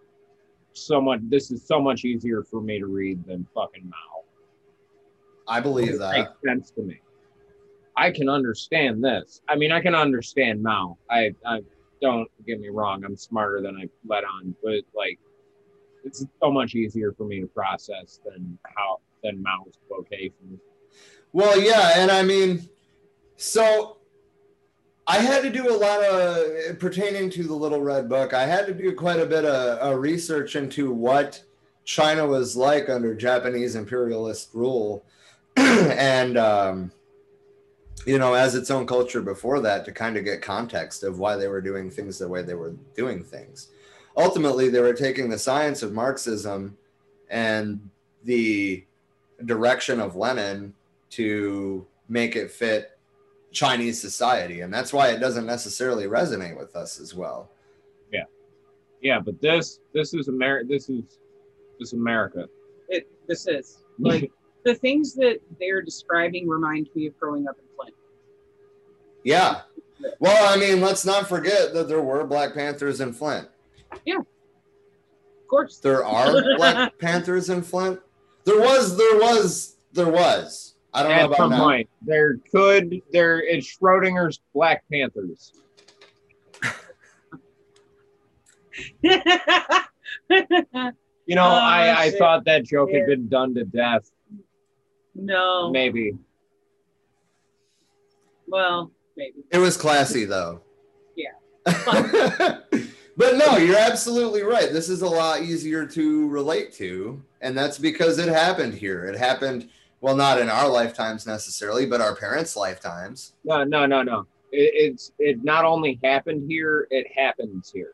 so much. This is so much easier for me to read than fucking Mao.
I believe
It
that.
makes sense to me. I can understand this. I mean, I can understand Mao. I, I don't get me wrong. I'm smarter than I let on, but like, it's so much easier for me to process than how than Mao's vocation.
Well, yeah, and I mean, so I had to do a lot of pertaining to the Little Red Book. I had to do quite a bit of, of research into what China was like under Japanese imperialist rule, and um, you know, as its own culture before that, to kind of get context of why they were doing things the way they were doing things. Ultimately, they were taking the science of Marxism and the direction of Lenin to make it fit Chinese society. And that's why it doesn't necessarily resonate with us as well.
Yeah, Yeah. but this this is America. This is this America.
It this is like the things that they're describing remind me of growing up in Flint.
Yeah. Well, I mean, let's not forget that there were Black Panthers in Flint. Yeah.
Of course.
There are Black Panthers in Flint. There was, there was, there was. I don't know
At
about
some
now.
point, there could there is Schrodinger's Black Panthers. You know,
Oh,
I I
shit.
thought that joke
Yeah.
had been done to death.
no.
Maybe.
Well, maybe.
It was classy though.
Yeah.
but no, you're absolutely right. This is a lot easier to relate to. And that's because it happened here. It happened, well, not in our lifetimes necessarily, but our parents' lifetimes.
No, no, no, no. It, it's it not only happened here, it happens here.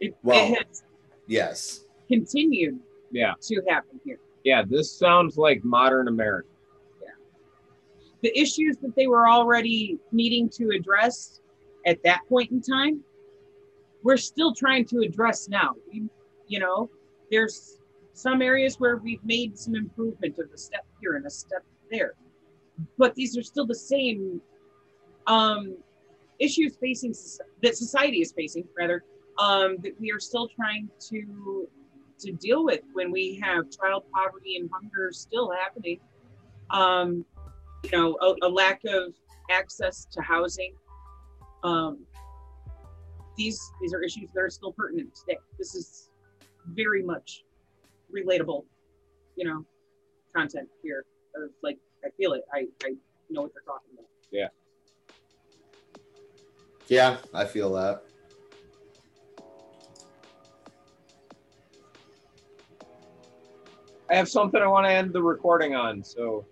It,
Well-
it has
Yes.
continued
Yeah,
to happen here.
yeah. This sounds like modern America. Yeah.
The issues that they were already needing to address at that point in time, we're still trying to address now. We, you know, there's some areas where we've made some improvement of a step here and a step there, but these are still the same um, issues facing that society is facing, rather, um, that we are still trying to to deal with when we have child poverty and hunger still happening. Um, you know, a, a lack of access to housing. Um, these these are issues that are still pertinent today. This is very much relatable, you know, content here. Of like, I feel it. I I know what they're talking about.
Yeah, Yeah, I feel that.
I have something I want to end the recording on, so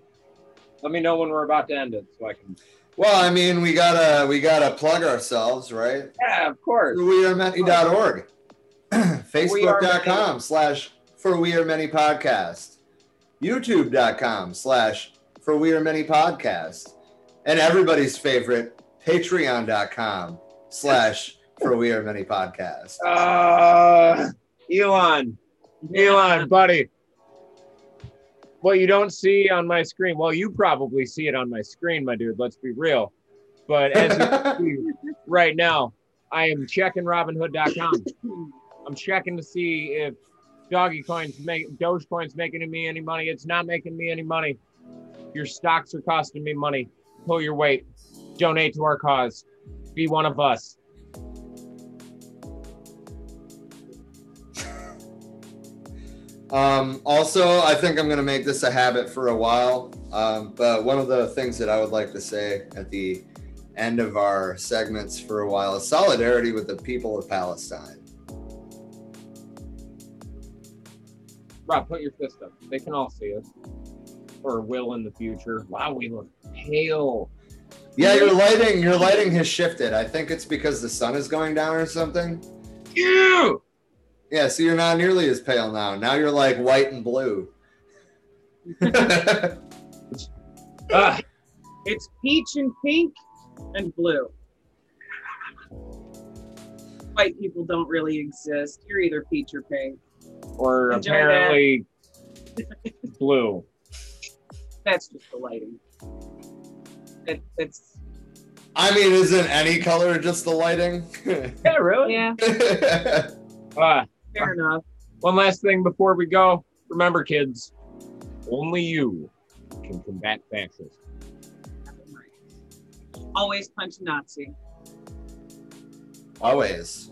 let me know when we're about to end it, so I can.
Well, I mean, we gotta we gotta plug ourselves, right?
Yeah, of course.
We are wearemany.org facebook.com slash for we are many podcast youtube.com slash for We Are Many Podcast. And everybody's favorite, patreon.com slash for We Are Many Podcast.
Uh, Elon, Elon, buddy. What you don't see on my screen, well, you probably see it on my screen, my dude. Let's be real. But as you see right now, I am checking Robinhood.com. I'm checking to see if Doggy Coins make Dogecoin's making me any money. It's not making me any money. Your stocks are costing me money. Pull your weight. Donate to our cause. Be one of us.
Um, also, I think I'm going to make this a habit for a while. Um, but one of the things that I would like to say at the end of our segments for a while is solidarity with the people of Palestine.
Rob, put your fist up. They can all see us. Or will in the future. Wow, we look pale.
Yeah, your lighting, your lighting has shifted. I think it's because the sun is going down or something.
Ew!
Yeah, so you're not nearly as pale now. Now you're like white and blue.
Ah,
It's peach and pink and blue. White people don't really exist. You're either peach or pink.
Or
Enjoy
apparently blue.
That's just the lighting. It, it's
I mean, isn't any color just the lighting?
Yeah, really?
yeah,
Ah,
fair enough.
one last thing before we go. Remember, kids, only you can combat fascism.
Always punch a Nazi.
Always.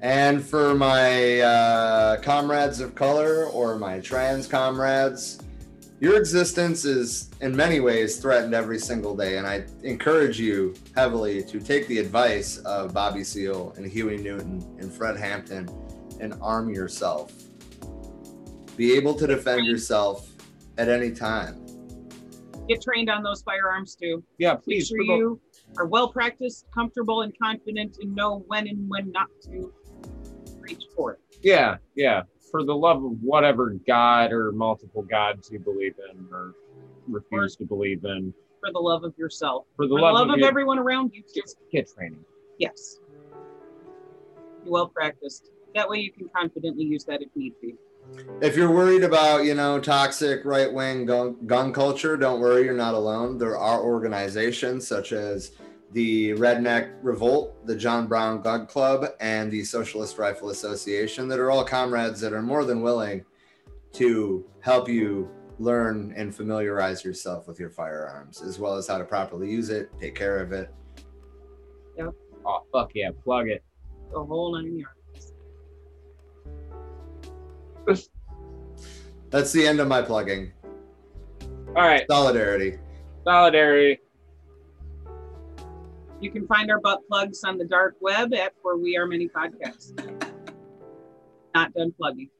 And for my uh, comrades of color or my trans comrades, your existence is in many ways threatened every single day. And I encourage you heavily to take the advice of Bobby Seale and Huey Newton and Fred Hampton and arm yourself. Be able to defend yourself at any time.
Get trained on those firearms too.
Yeah, please.
Make
please.
sure you are well practiced, comfortable, and confident, and know when and when not to reach for it.
Yeah, yeah. For the love of whatever God or multiple gods you believe in or refuse to believe in.
For the love of yourself.
For the
For the
love,
love
of,
of
you,
everyone around you. Just
get training.
yes. Be well practiced. That way you can confidently use that if need be.
If you're worried about, you know, toxic right wing gun, gun culture, don't worry, you're not alone. There are organizations such as the Redneck Revolt, the John Brown Gun Club, and the Socialist Rifle Association that are all comrades that are more than willing to help you learn and familiarize yourself with your firearms, as well as how to properly use it, take care of it. Yep.
Oh, fuck yeah. Plug it.
The whole nine yards.
That's the end of my plugging.
All right.
Solidarity.
Solidarity.
You can find our butt plugs on the dark web at Where We Are Many Podcasts. Not done plugging.